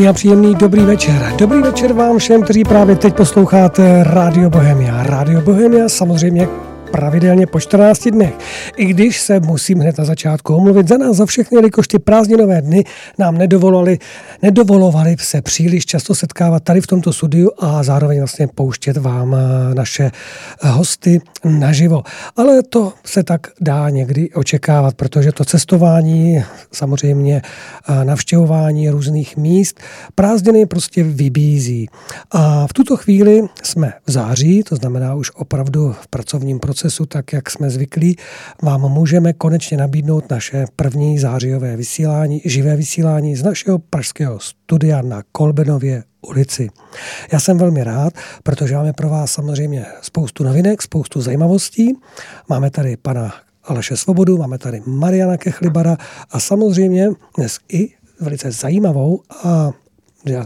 Krásný a příjemný dobrý večer. Dobrý večer vám všem, kteří právě teď posloucháte Rádio Bohemia. Rádio Bohemia samozřejmě pravidelně po 14 dnech. I když se musím hned na začátku omluvit za nás za všechny, jelikož ty prázdninové dny nám nedovolali, nedovolovali se příliš často setkávat tady v tomto studiu a zároveň vlastně pouštět vám eh, naše eh, hosty naživo. Ale to se tak dá někdy očekávat, protože to cestování, samozřejmě eh, navštěvování různých míst, prázdniny prostě vybízí. A v tuto chvíli jsme v září, to znamená už opravdu v pracovním procesu procesu, tak jak jsme zvyklí, vám můžeme konečně nabídnout naše první zářijové vysílání, živé vysílání z našeho pražského studia na Kolbenově ulici. Já jsem velmi rád, protože máme pro vás samozřejmě spoustu novinek, spoustu zajímavostí. Máme tady pana Aleše Svobodu, máme tady Mariana Kechlibara a samozřejmě dnes i velice zajímavou a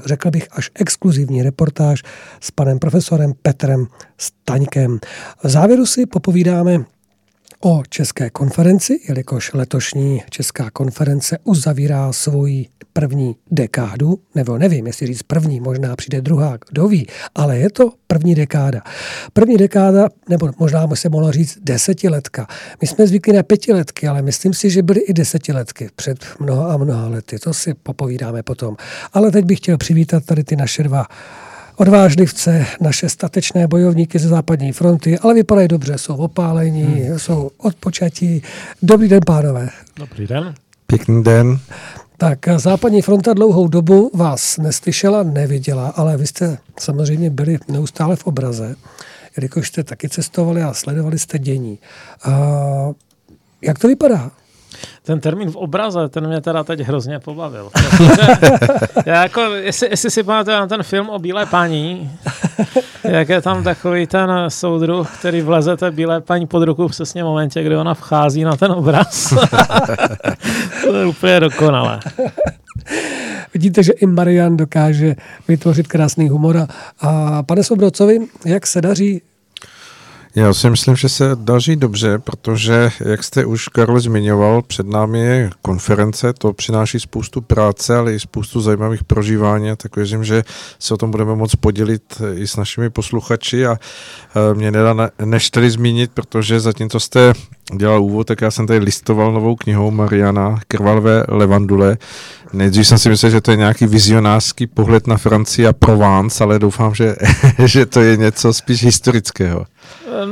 řekl bych až exkluzivní reportáž s panem profesorem Petrem Staňkem. V závěru si popovídáme o České konferenci, jelikož letošní Česká konference uzavírá svoji první dekádu, nebo nevím, jestli říct první, možná přijde druhá, kdo ví, ale je to první dekáda. První dekáda, nebo možná by se mohlo říct desetiletka. My jsme zvyklí na pětiletky, ale myslím si, že byly i desetiletky před mnoha a mnoha lety. To si popovídáme potom. Ale teď bych chtěl přivítat tady ty naše dva odvážlivce, naše statečné bojovníky ze západní fronty, ale vypadají dobře, jsou opálení, hmm. jsou odpočatí. Dobrý den, pánové. Dobrý den. Pěkný den. Tak západní fronta dlouhou dobu vás neslyšela, neviděla, ale vy jste samozřejmě byli neustále v obraze, jelikož jste taky cestovali a sledovali jste dění. A jak to vypadá? Ten termín v obraze, ten mě teda teď hrozně pobavil. já jako, jestli, jestli si pamatujete na ten film o Bílé paní, jak je tam takový ten soudruh, který vleze té Bílé paní pod ruku přesně v momentě, kdy ona vchází na ten obraz. to je úplně dokonalé. Vidíte, že i Marian dokáže vytvořit krásný humor. A pane Sobrocovi, jak se daří já si myslím, že se daří dobře, protože, jak jste už Karol zmiňoval, před námi je konference, to přináší spoustu práce, ale i spoustu zajímavých prožívání, tak věřím, že se o tom budeme moct podělit i s našimi posluchači a e, mě nedá než tady zmínit, protože zatímco jste dělal úvod, tak já jsem tady listoval novou knihou Mariana Krvalvé Levandule. Nejdřív jsem si myslel, že to je nějaký vizionářský pohled na Francii a Provence, ale doufám, že, že to je něco spíš historického.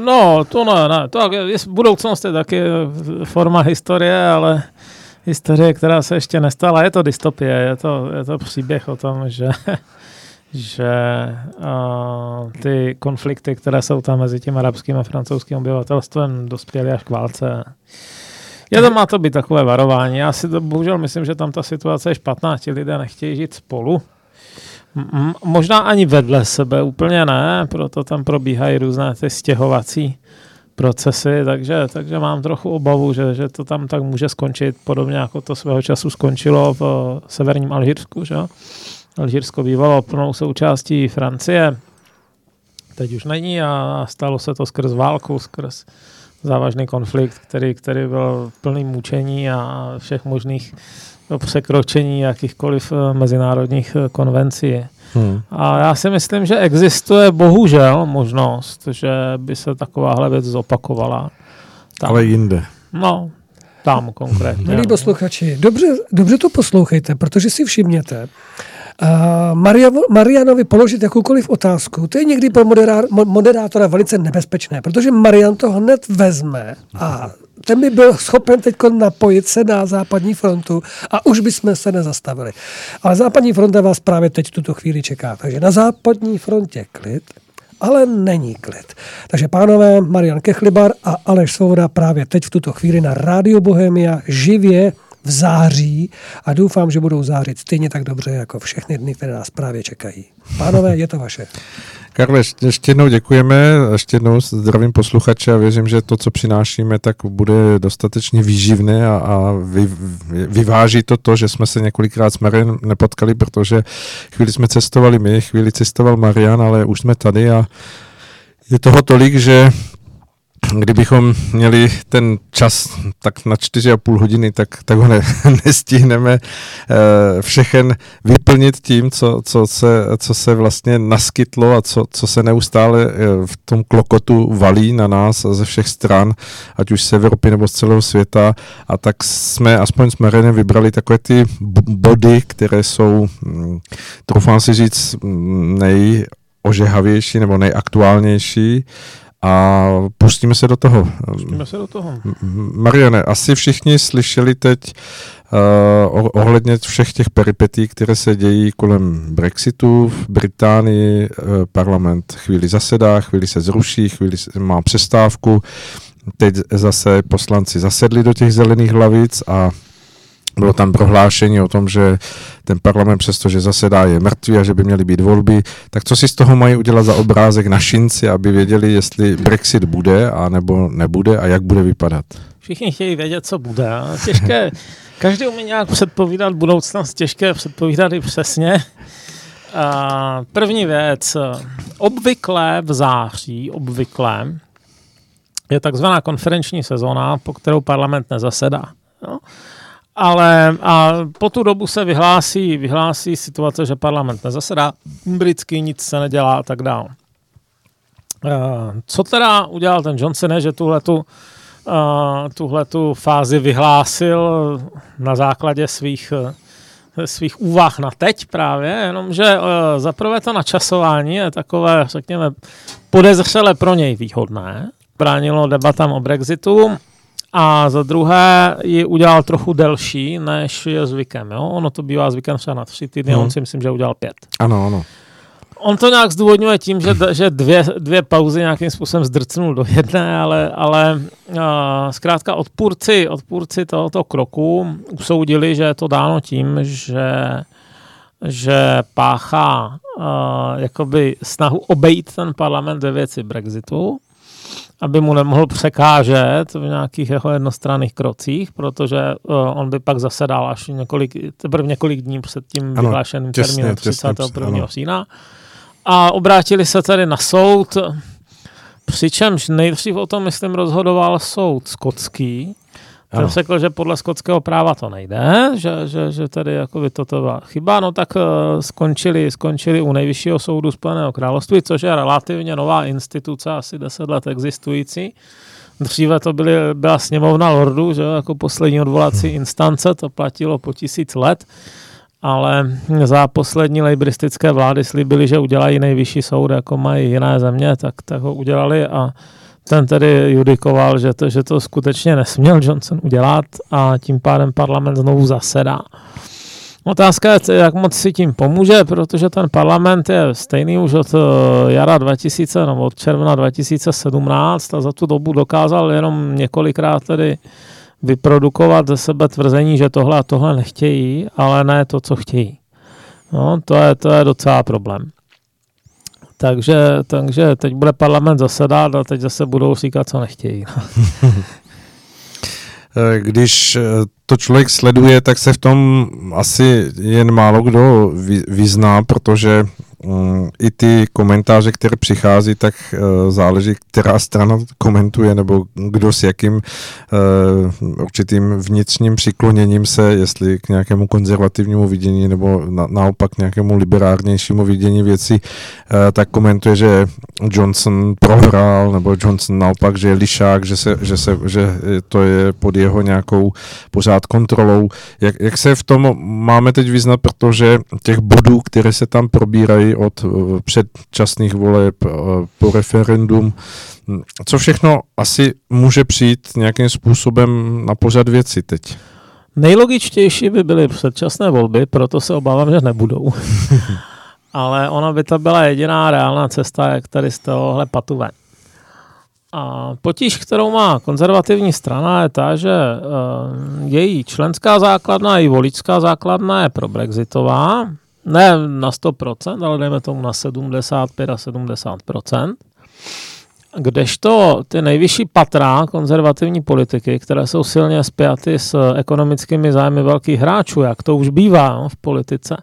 No, to ne, ne. To je, budoucnost je taky forma historie, ale historie, která se ještě nestala, je to dystopie, je to, je to příběh o tom, že, že uh, ty konflikty, které jsou tam mezi tím arabským a francouzským obyvatelstvem, dospěly až k válce. Je to, má to být takové varování. Já si to bohužel myslím, že tam ta situace je špatná. Ti lidé nechtějí žít spolu. Možná ani vedle sebe úplně ne, proto tam probíhají různé ty stěhovací procesy, takže, takže mám trochu obavu, že, že to tam tak může skončit podobně, jako to svého času skončilo v severním Alžírsku. Že? Alžírsko bývalo plnou součástí Francie, teď už není a stalo se to skrz válku, skrz závažný konflikt, který, který byl plný mučení a všech možných překročení jakýchkoliv eh, mezinárodních eh, konvencí. Hmm. A já si myslím, že existuje bohužel možnost, že by se takováhle věc zopakovala. Tam. Ale jinde. No, tam konkrétně. Milí posluchači, dobře, dobře to poslouchejte, protože si všimněte, Maria, Marianovi položit jakoukoliv otázku, to je někdy pro moderá, moderátora velice nebezpečné, protože Marian to hned vezme a ten by byl schopen teď napojit se na západní frontu a už bychom se nezastavili. Ale západní fronta vás právě teď v tuto chvíli čeká. Takže na západní frontě klid, ale není klid. Takže pánové, Marian Kechlibar a Aleš Svoboda právě teď v tuto chvíli na Rádio Bohemia živě v září a doufám, že budou zářit stejně tak dobře jako všechny dny, které nás právě čekají. Pánové, je to vaše. Karle, ještě jednou děkujeme, ještě jednou zdravím posluchače a věřím, že to, co přinášíme, tak bude dostatečně výživné a, a vy, vyváží to to, že jsme se několikrát s Marian nepotkali, protože chvíli jsme cestovali my, chvíli cestoval Marian, ale už jsme tady a je toho tolik, že kdybychom měli ten čas tak na 4,5 hodiny, tak, tak ho ne, nestihneme eh, všechen vyplnit tím, co, co, se, co se vlastně naskytlo a co, co se neustále eh, v tom klokotu valí na nás ze všech stran, ať už z Evropy nebo z celého světa. A tak jsme aspoň s Marinem vybrali takové ty body, které jsou, hm, troufám si říct, hm, nejožehavější nebo nejaktuálnější a pustíme se do toho. Pustíme se do toho. Mariane, asi všichni slyšeli teď uh, ohledně všech těch peripetí, které se dějí kolem Brexitu. V Británii uh, parlament chvíli zasedá, chvíli se zruší, chvíli má přestávku. Teď zase poslanci zasedli do těch zelených hlavic a bylo tam prohlášení o tom, že ten parlament přestože zasedá je mrtvý a že by měly být volby. Tak co si z toho mají udělat za obrázek našinci, aby věděli, jestli Brexit bude a nebo nebude a jak bude vypadat? Všichni chtějí vědět, co bude. Těžké, každý umí nějak předpovídat budoucnost, těžké předpovídat i přesně. A první věc, obvykle v září, obvykle, je takzvaná konferenční sezóna, po kterou parlament nezasedá. No ale a po tu dobu se vyhlásí, vyhlásí situace, že parlament nezasedá, britský nic se nedělá a tak dále. Co teda udělal ten Johnson, že tuhletu, tuhletu fázi vyhlásil na základě svých, svých úvah na teď právě, jenomže zaprvé to načasování je takové, řekněme, podezřele pro něj výhodné. Bránilo debatám o Brexitu a za druhé ji udělal trochu delší, než je zvykem. Jo? Ono to bývá zvykem třeba na tři týdny, hmm. on si myslím, že udělal pět. Ano, ano. On to nějak zdůvodňuje tím, že, že dvě, dvě pauzy nějakým způsobem zdrcnul do jedné, ale, ale uh, zkrátka odpůrci, odpůrci tohoto kroku usoudili, že je to dáno tím, že že páchá uh, jakoby snahu obejít ten parlament ve věci Brexitu aby mu nemohl překážet v nějakých jeho jednostranných krocích, protože uh, on by pak zasedal až několik, teprve několik dní před tím ano, vyhlášeným termínem 31. října. A obrátili se tedy na soud, přičemž nejdřív o tom, myslím, rozhodoval soud skotský, ten řekl, že podle skotského práva to nejde, že, že, že tady jako by toto byla chyba, no tak uh, skončili, skončili u nejvyššího soudu Spojeného království, což je relativně nová instituce, asi 10 let existující. Dříve to byly, byla sněmovna lordů, že jako poslední odvolací hmm. instance, to platilo po tisíc let, ale za poslední lejbristické vlády slíbili, že udělají nejvyšší soud, jako mají jiné země, tak, tak ho udělali a ten tedy judikoval, že to, že to skutečně nesměl Johnson udělat a tím pádem parlament znovu zasedá. Otázka je, jak moc si tím pomůže, protože ten parlament je stejný už od eh, jara 2000 nebo od června 2017 a za tu dobu dokázal jenom několikrát tedy vyprodukovat ze sebe tvrzení, že tohle a tohle nechtějí, ale ne to, co chtějí. No, to je, to je docela problém. Takže, takže teď bude parlament zasedat a teď zase budou říkat, co nechtějí. Když to člověk sleduje, tak se v tom asi jen málo kdo vyzná, protože i ty komentáře, které přichází, tak uh, záleží, která strana komentuje, nebo kdo s jakým uh, určitým vnitřním přikloněním se, jestli k nějakému konzervativnímu vidění, nebo na, naopak nějakému liberárnějšímu vidění věcí, uh, tak komentuje, že Johnson prohrál, nebo Johnson naopak, že je lišák, že, se, že, se, že to je pod jeho nějakou pořád kontrolou. Jak, jak se v tom máme teď vyznat, protože těch bodů, které se tam probírají, od eh, předčasných voleb eh, po referendum. Co všechno asi může přijít nějakým způsobem na pořad věci teď? Nejlogičtější by byly předčasné volby, proto se obávám, že nebudou. Ale ona by to byla jediná reálná cesta, jak tady z tohohle patu ven. A potíž, kterou má konzervativní strana, je ta, že uh, její členská základna i voličská základna je pro Brexitová, ne na 100%, ale dejme tomu na 75 a 70%. Kdežto ty nejvyšší patra konzervativní politiky, které jsou silně spjaty s ekonomickými zájmy velkých hráčů, jak to už bývá no, v politice,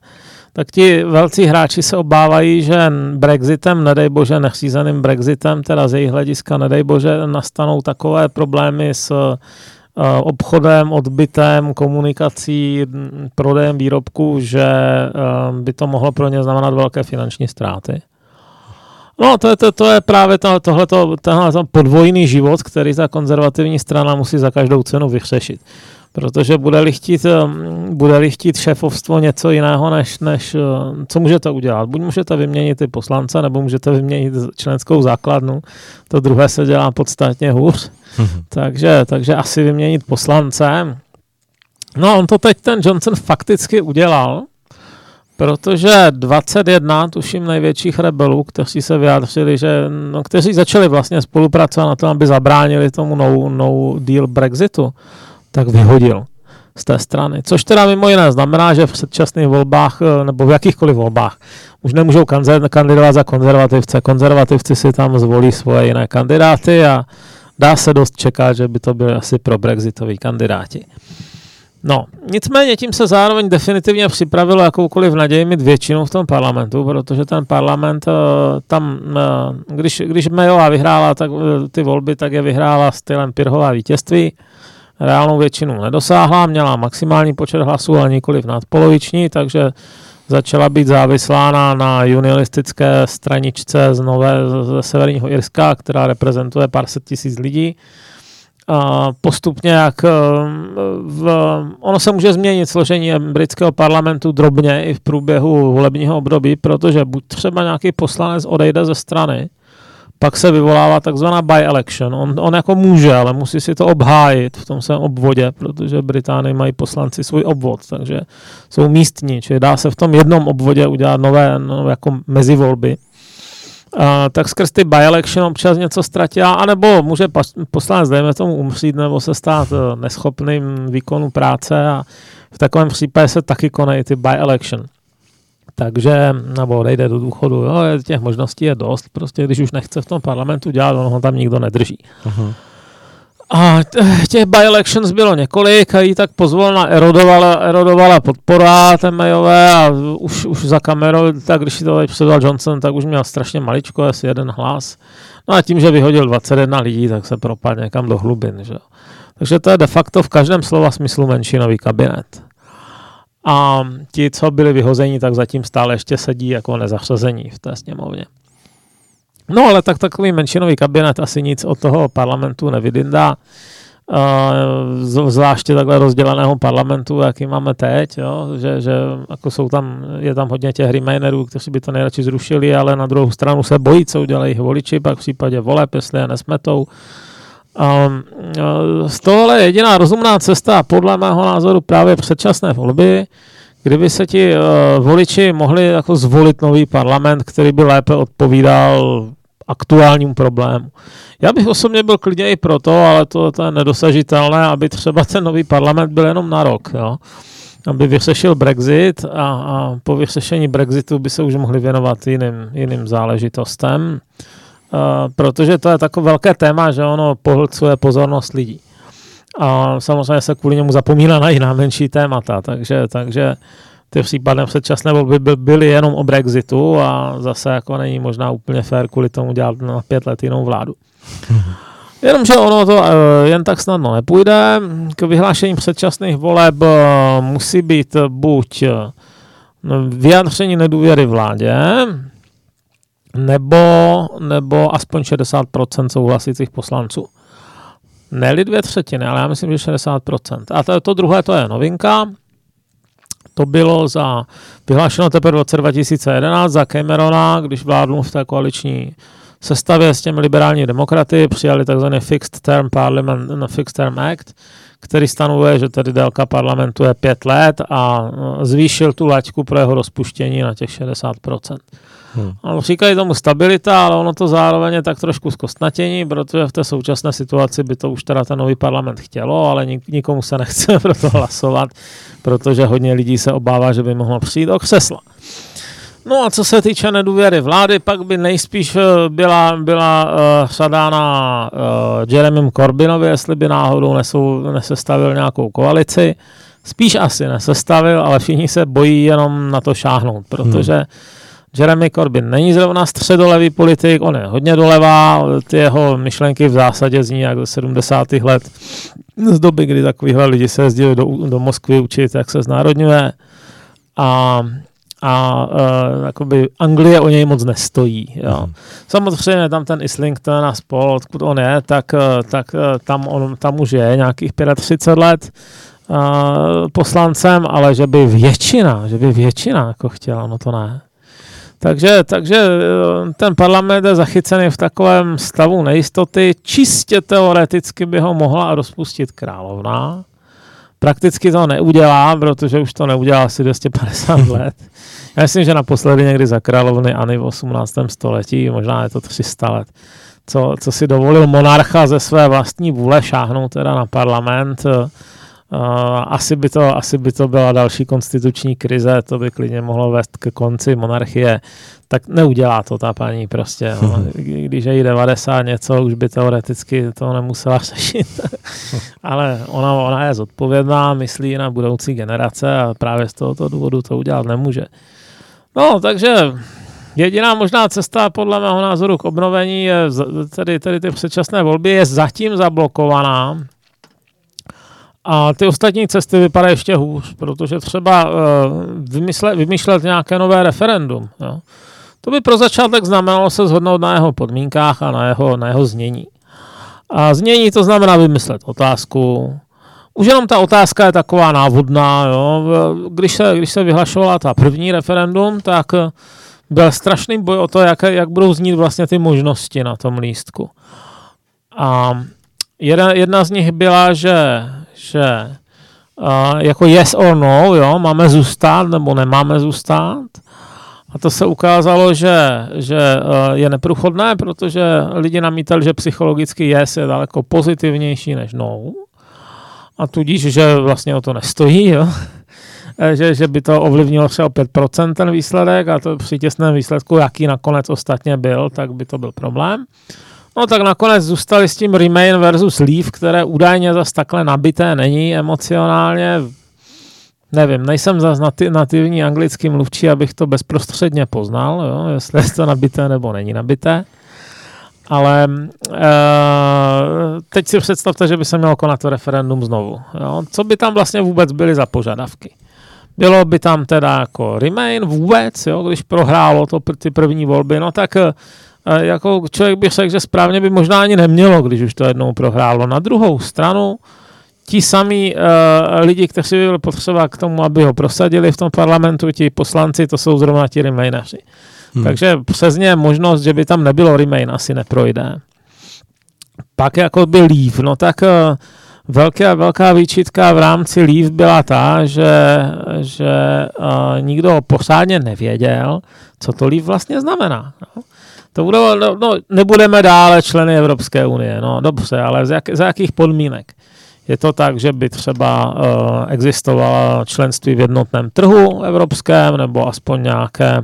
tak ti velcí hráči se obávají, že Brexitem, nedej bože, nechřízeným Brexitem, teda z jejich hlediska, nedej bože, nastanou takové problémy s obchodem, odbytem, komunikací, prodejem výrobků, že uh, by to mohlo pro ně znamenat velké finanční ztráty. No, to je, to, to je právě to, tohleto, tenhle podvojný život, který ta konzervativní strana musí za každou cenu vyřešit. Protože bude-li chtít, bude chtít šéfovstvo něco jiného, než, než eh, co můžete udělat. Buď můžete vyměnit ty poslance, nebo můžete vyměnit členskou základnu. To druhé se dělá podstatně hůř. Mm-hmm. takže, takže asi vyměnit poslance. No, on to teď ten Johnson fakticky udělal, protože 21, tuším, největších rebelů, kteří se vyjádřili, že, no, kteří začali vlastně spolupracovat na tom, aby zabránili tomu no, no deal Brexitu, tak vyhodil z té strany. Což teda mimo jiné znamená, že v předčasných volbách eh, nebo v jakýchkoliv volbách už nemůžou kandidovat za konzervativce. Konzervativci si tam zvolí svoje jiné kandidáty a dá se dost čekat, že by to byly asi pro brexitoví kandidáti. No, nicméně tím se zároveň definitivně připravilo jakoukoliv naději mít většinu v tom parlamentu, protože ten parlament eh, tam, eh, když, když Mayová vyhrála tak, ty volby, tak je vyhrála stylem Pirhová vítězství, reálnou většinu nedosáhla, měla maximální počet hlasů, ale nikoliv nadpoloviční, takže začala být závislá na, na unionistické straničce z Nové, ze Severního Irska, která reprezentuje pár set tisíc lidí. A postupně, jak eh, v, ono se může změnit složení britského parlamentu drobně i v průběhu volebního období, protože buď třeba nějaký poslanec odejde ze strany, pak se vyvolává takzvaná by-election. On, on jako může, ale musí si to obhájit v tom svém obvodě, protože Británii mají poslanci svůj obvod, takže jsou místní, čili dá se v tom jednom obvodě udělat nové no, jako mezivolby. Uh, tak skrz ty by-election občas něco ztratí, anebo může poslanec, dejme tomu, umřít nebo se stát uh, neschopným výkonu práce a v takovém případě se taky konají ty by-election takže, nebo odejde do důchodu, jo, těch možností je dost, prostě když už nechce v tom parlamentu dělat, on ho tam nikdo nedrží. Uh-huh. A těch by-elections bylo několik a jí tak pozvolna erodovala, erodovala podpora té Mayové a už, už za kamerou, tak když si to teď předal Johnson, tak už měl strašně maličko, asi jeden hlas. No a tím, že vyhodil 21 lidí, tak se propadl někam do hlubin. Že? Takže to je de facto v každém slova smyslu menšinový kabinet a ti, co byli vyhozeni, tak zatím stále ještě sedí jako nezařazení v té sněmovně. No ale tak takový menšinový kabinet asi nic od toho parlamentu nevydindá. Uh, zvláště takhle rozděleného parlamentu, jaký máme teď, jo? Že, že jako jsou tam, je tam hodně těch remainerů, kteří by to nejradši zrušili, ale na druhou stranu se bojí, co udělají voliči, pak v případě voleb, jestli je nesmetou. Z tohle je jediná rozumná cesta, podle mého názoru, právě předčasné volby, kdyby se ti uh, voliči mohli jako zvolit nový parlament, který by lépe odpovídal aktuálnímu problému. Já bych osobně byl klidně i proto, ale to, to je nedosažitelné, aby třeba ten nový parlament byl jenom na rok. Jo? aby vyřešil Brexit a, a po vyřešení Brexitu by se už mohli věnovat jiným, jiným záležitostem. Protože to je takové velké téma, že ono pohlcuje pozornost lidí. A samozřejmě se kvůli němu zapomíná na jiná menší témata, takže, takže ty případné předčasné volby by byly jenom o Brexitu a zase jako není možná úplně fér kvůli tomu dělat na pět let jinou vládu. Jenomže ono to uh, jen tak snadno nepůjde. K vyhlášení předčasných voleb uh, musí být buď vyjádření nedůvěry vládě, nebo, nebo aspoň 60% souhlasících poslanců. Neli dvě třetiny, ale já myslím, že 60%. A to, to druhé, to je novinka. To bylo za, vyhlášeno teprve v roce 2011 za Camerona, když vládnul v té koaliční sestavě s těmi liberální demokraty, přijali tzv. Fixed Term Parliament, Fixed Term Act, který stanovuje, že tedy délka parlamentu je pět let a zvýšil tu laťku pro jeho rozpuštění na těch 60%. Hmm. Ano, říkají tomu stabilita, ale ono to zároveň je tak trošku zkostnatění, protože v té současné situaci by to už teda ten nový parlament chtělo, ale nik- nikomu se nechce pro to hlasovat, protože hodně lidí se obává, že by mohlo přijít o křesla. No a co se týče nedůvěry vlády, pak by nejspíš eh, byla, byla uh, sadána uh, Jeremym Corbynovi, jestli by náhodou nesou, nesestavil nějakou koalici. Spíš asi nesestavil, ale všichni se bojí jenom na to šáhnout, protože hmm. Jeremy Corbyn není zrovna středolevý politik, on je hodně dolevá, ty jeho myšlenky v zásadě zní jak do 70. let z doby, kdy takovýhle lidi se jezdili do, do Moskvy učit, jak se znárodňuje. A a uh, jakoby Anglie o něj moc nestojí. Jo. Mm. Samozřejmě tam ten Islington a spol, odkud on je, tak, uh, tak uh, tam, on, tam už je nějakých 35 let uh, poslancem, ale že by většina, že by většina jako chtěla, no to ne. Takže, takže ten parlament je zachycený v takovém stavu nejistoty. Čistě teoreticky by ho mohla rozpustit královna. Prakticky to neudělá, protože už to neudělá asi 250 let. Já myslím, že naposledy někdy za královny Ani v 18. století, možná je to 300 let, co, co si dovolil monarcha ze své vlastní vůle šáhnout teda na parlament. Uh, asi, by to, asi by to byla další konstituční krize, to by klidně mohlo vést k konci monarchie. Tak neudělá to ta paní prostě. No. Když je jí 90 něco, už by teoreticky to nemusela řešit. Ale ona, ona je zodpovědná, myslí na budoucí generace a právě z tohoto důvodu to udělat nemůže. No, takže jediná možná cesta podle mého názoru k obnovení je, tedy, tedy ty předčasné volby je zatím zablokovaná. A ty ostatní cesty vypadají ještě hůř, protože třeba uh, vymyslet, vymýšlet nějaké nové referendum. Jo. To by pro začátek znamenalo se shodnout na jeho podmínkách a na jeho, na jeho znění. A znění to znamená vymyslet otázku, už jenom ta otázka je taková návodná. Jo. Když, se, když se vyhlašovala ta první referendum, tak byl strašný boj o to, jak, jak budou znít vlastně ty možnosti na tom lístku. A jedna, jedna z nich byla, že, že uh, jako yes or no, jo, máme zůstat nebo nemáme zůstat. A to se ukázalo, že, že uh, je neprůchodné, protože lidi namítali, že psychologicky yes je daleko pozitivnější než no a tudíž, že vlastně o to nestojí, jo? že, že by to ovlivnilo třeba 5% ten výsledek a to při těsném výsledku, jaký nakonec ostatně byl, tak by to byl problém. No tak nakonec zůstali s tím Remain versus Leave, které údajně zase takhle nabité není emocionálně. Nevím, nejsem zase nati- nativní anglický mluvčí, abych to bezprostředně poznal, jo, jestli je to nabité nebo není nabité ale uh, teď si představte, že by se mělo konat referendum znovu. Jo? Co by tam vlastně vůbec byly za požadavky? Bylo by tam teda jako Remain vůbec, jo? když prohrálo to ty první volby, no tak uh, jako člověk by řekl, že správně by možná ani nemělo, když už to jednou prohrálo. Na druhou stranu, ti samí uh, lidi, kteří by byli potřeba k tomu, aby ho prosadili v tom parlamentu, ti poslanci, to jsou zrovna ti Remainaři. Hmm. Takže přesně možnost, že by tam nebylo remain, asi neprojde. Pak jako by leave, no tak uh, velká, velká výčitka v rámci leave byla ta, že, že uh, nikdo pořádně nevěděl, co to leave vlastně znamená. No. To budou, no, no, nebudeme dále členy Evropské unie, no dobře, ale z, jak, z jakých podmínek? Je to tak, že by třeba uh, existovalo členství v jednotném trhu evropském, nebo aspoň nějaké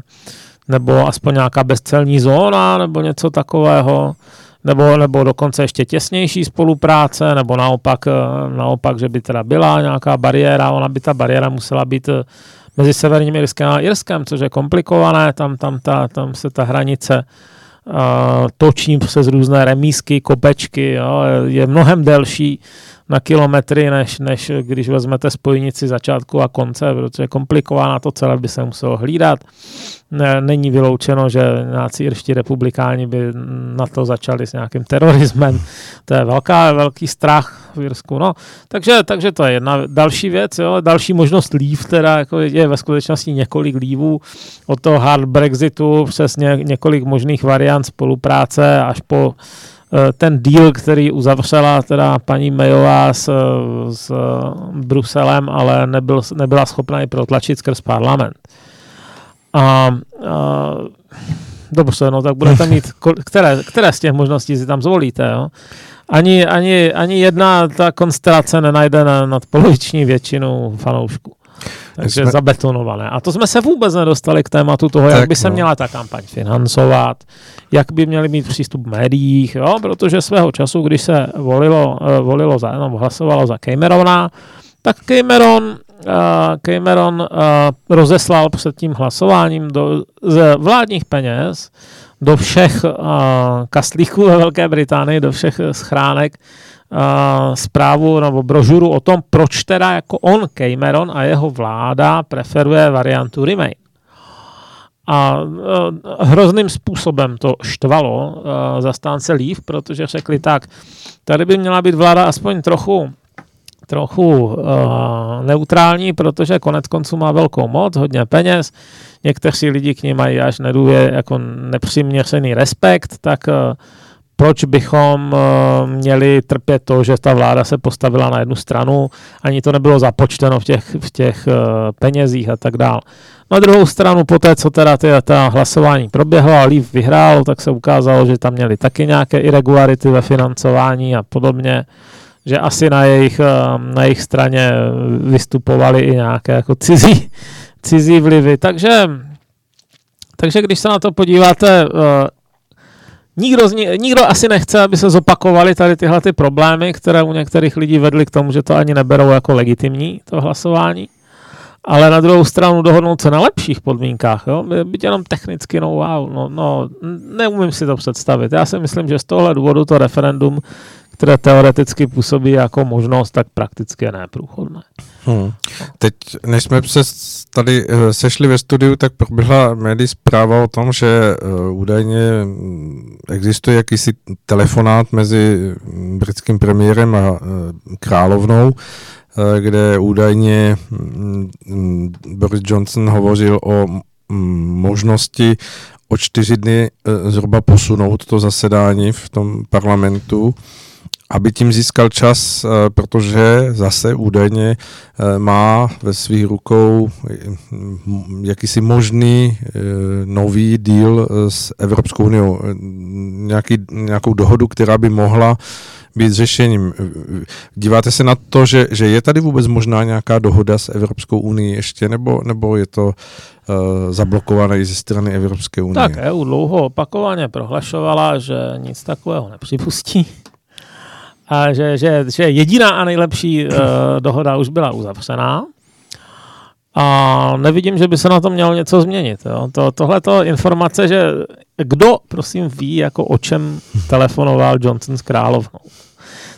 nebo aspoň nějaká bezcelní zóna, nebo něco takového, nebo, nebo dokonce ještě těsnější spolupráce, nebo naopak, eh, naopak, že by teda byla nějaká bariéra, ona by ta bariéra musela být eh, mezi Severním Irskem a Irskem, což je komplikované, tam, tam, ta, tam se ta hranice uh, točí přes různé remísky, kopečky, jo, je mnohem delší na kilometry, než, než když vezmete spojnici začátku a konce, protože komplikovaná to celé by se muselo hlídat ne, není vyloučeno, že nějací irští republikáni by na to začali s nějakým terorismem. To je velká, velký strach v Irsku. No, takže, takže to je jedna další věc. Jo. Další možnost lív, teda jako je ve skutečnosti několik lívů od toho hard Brexitu přes ně, několik možných variant spolupráce až po ten deal, který uzavřela teda paní Mayová s, s Bruselem, ale nebyl, nebyla schopna ji protlačit skrz parlament. A, a dobře, no tak budete mít, které, které z těch možností si tam zvolíte, jo? Ani, ani, ani jedna ta konstelace nenajde na nadpoloviční většinu fanoušků. Takže jsme... zabetonované. A to jsme se vůbec nedostali k tématu toho, tak, jak by se no. měla ta kampaň financovat, jak by měli mít přístup v médiích, jo? protože svého času, když se volilo, uh, volilo za, no, hlasovalo za Camerona, tak Cameron, uh, Cameron uh, rozeslal před tím hlasováním do, z vládních peněz do všech uh, kastlíků ve Velké Británii, do všech schránek zprávu nebo brožuru o tom, proč teda jako on, Cameron a jeho vláda preferuje variantu Remain. A uh, hrozným způsobem to štvalo uh, zastánce Leave, protože řekli tak, tady by měla být vláda aspoň trochu trochu uh, neutrální, protože konec konců má velkou moc, hodně peněz, někteří lidi k ní mají až nedůvě, jako nepřiměřený respekt, tak uh, proč bychom uh, měli trpět to, že ta vláda se postavila na jednu stranu, ani to nebylo započteno v těch, v těch uh, penězích a tak dále. Na druhou stranu, po té, co teda ty, ta hlasování proběhlo a Leaf vyhrál, tak se ukázalo, že tam měli taky nějaké irregularity ve financování a podobně že asi na jejich, eh, na jejich straně vystupovali i nějaké jako cizí, cizí vlivy. Takže, takže když se na to podíváte, eh, nikdo, nikdo asi nechce, aby se zopakovaly tady tyhle ty problémy, které u některých lidí vedly k tomu, že to ani neberou jako legitimní, to hlasování. Ale na druhou stranu dohodnout se na lepších podmínkách, jo? byť jenom technicky, no wow, no, no, neumím si to představit. Já si myslím, že z tohle důvodu to referendum které teoreticky působí jako možnost, tak prakticky je neprůchodné. Hmm. Teď, než jsme se tady eh, sešli ve studiu, tak proběhla médii zpráva o tom, že uh, údajně mm, existuje jakýsi telefonát mezi mm, britským premiérem a uh, královnou, kde údajně um, Boris Johnson hovořil o možnosti o čtyři dny zhruba posunout to zasedání v tom parlamentu aby tím získal čas, eh, protože zase údajně eh, má ve svých rukou hm, jakýsi možný eh, nový díl s Evropskou unii, nějaký, nějakou dohodu, která by mohla být řešením. Díváte se na to, že, že je tady vůbec možná nějaká dohoda s Evropskou unii ještě, nebo, nebo je to uh, zablokované ze strany Evropské unie? Tak EU dlouho opakovaně prohlašovala, že nic takového nepřipustí a že, že, že jediná a nejlepší uh, dohoda už byla uzavřená. A nevidím, že by se na to mělo něco změnit. To, tohleto informace, že kdo, prosím, ví, jako o čem telefonoval Johnson s královnou.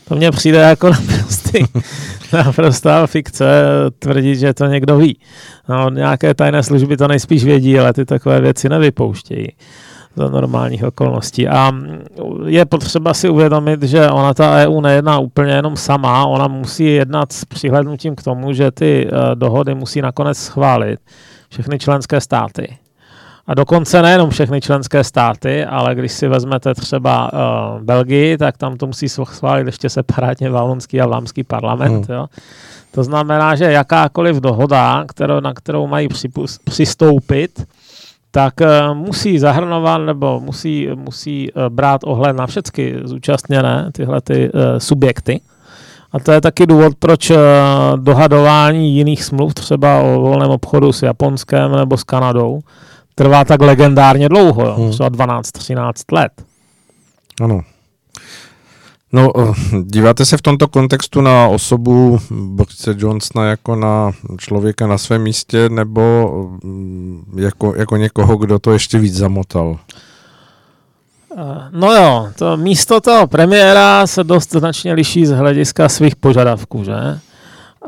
To mně přijde jako naprostý, naprostá fikce tvrdit, že to někdo ví. No, nějaké tajné služby to nejspíš vědí, ale ty takové věci nevypouštějí za normálních okolností. A je potřeba si uvědomit, že ona ta EU nejedná úplně jenom sama, ona musí jednat s přihlednutím k tomu, že ty uh, dohody musí nakonec schválit všechny členské státy. A dokonce nejenom všechny členské státy, ale když si vezmete třeba uh, Belgii, tak tam to musí schválit ještě separátně valonský a vlámský parlament. Hmm. Jo. To znamená, že jakákoliv dohoda, kterou, na kterou mají připust, přistoupit, tak uh, musí zahrnovat nebo musí, musí uh, brát ohled na všechny zúčastněné tyhle ty, uh, subjekty. A to je taky důvod, proč dohadování jiných smluv, třeba o volném obchodu s Japonskem nebo s Kanadou, trvá tak legendárně dlouho, hmm. třeba 12-13 let. Ano. No, eh, díváte se v tomto kontextu na osobu Borise Johnsona jako na člověka na svém místě nebo mm, jako, jako někoho, kdo to ještě víc zamotal? Eh, no jo, to místo toho premiéra se dost značně liší z hlediska svých požadavků, že?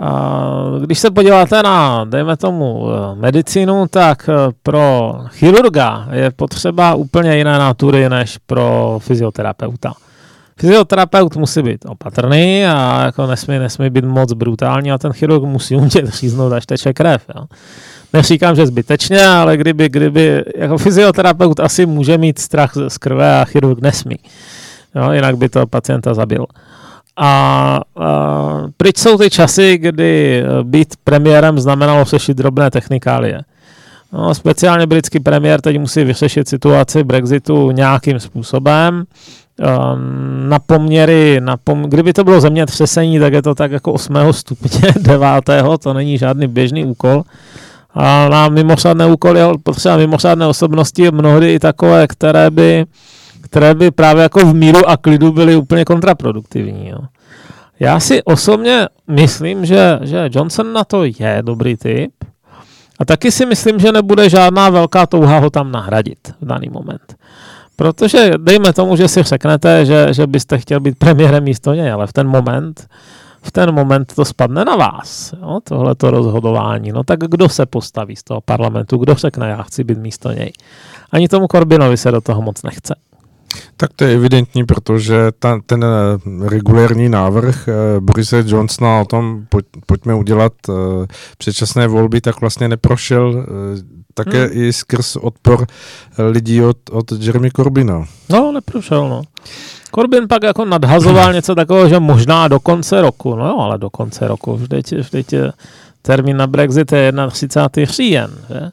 A když se podíváte na, dejme tomu, eh, medicínu, tak pro chirurga je potřeba úplně jiné natury než pro fyzioterapeuta. Fyzioterapeut musí být opatrný a jako nesmí, nesmí být moc brutální a ten chirurg musí umět říznout, až teče krev. Jo. Neříkám, že zbytečně, ale kdyby, kdyby jako fyzioterapeut asi může mít strach z krve a chirurg nesmí. Jo, jinak by to pacienta zabil. A, a pryč jsou ty časy, kdy být premiérem znamenalo sešit drobné technikálie. No, speciálně britský premiér teď musí vyřešit situaci Brexitu nějakým způsobem. Um, na poměry, na pom- kdyby to bylo zemětřesení, tak je to tak jako 8. stupně, 9. to není žádný běžný úkol. A na mimořádné úkoly potřeba mimořádné osobnosti, mnohdy i takové, které by, které by právě jako v míru a klidu byly úplně kontraproduktivní. Jo. Já si osobně myslím, že, že Johnson na to je dobrý typ a taky si myslím, že nebude žádná velká touha ho tam nahradit v daný moment. Protože dejme tomu, že si řeknete, že, že byste chtěl být premiérem místo něj, ale v ten moment, v ten moment to spadne na vás, jo, tohleto rozhodování. No tak kdo se postaví z toho parlamentu, kdo řekne, já chci být místo něj. Ani tomu Corbinovi se do toho moc nechce. Tak to je evidentní, protože ta, ten eh, regulérní návrh eh, Borise Johnsona o tom, pojď, pojďme udělat uh, předčasné volby, tak vlastně neprošel také hmm. i skrz odpor lidí od, od Jeremy Corbina. No, neprošel, no. Corbyn pak jako nadhazoval něco takového, že možná do konce roku, no jo, ale do konce roku, vždyť, vždyť termín na Brexit je 31. říjen, že?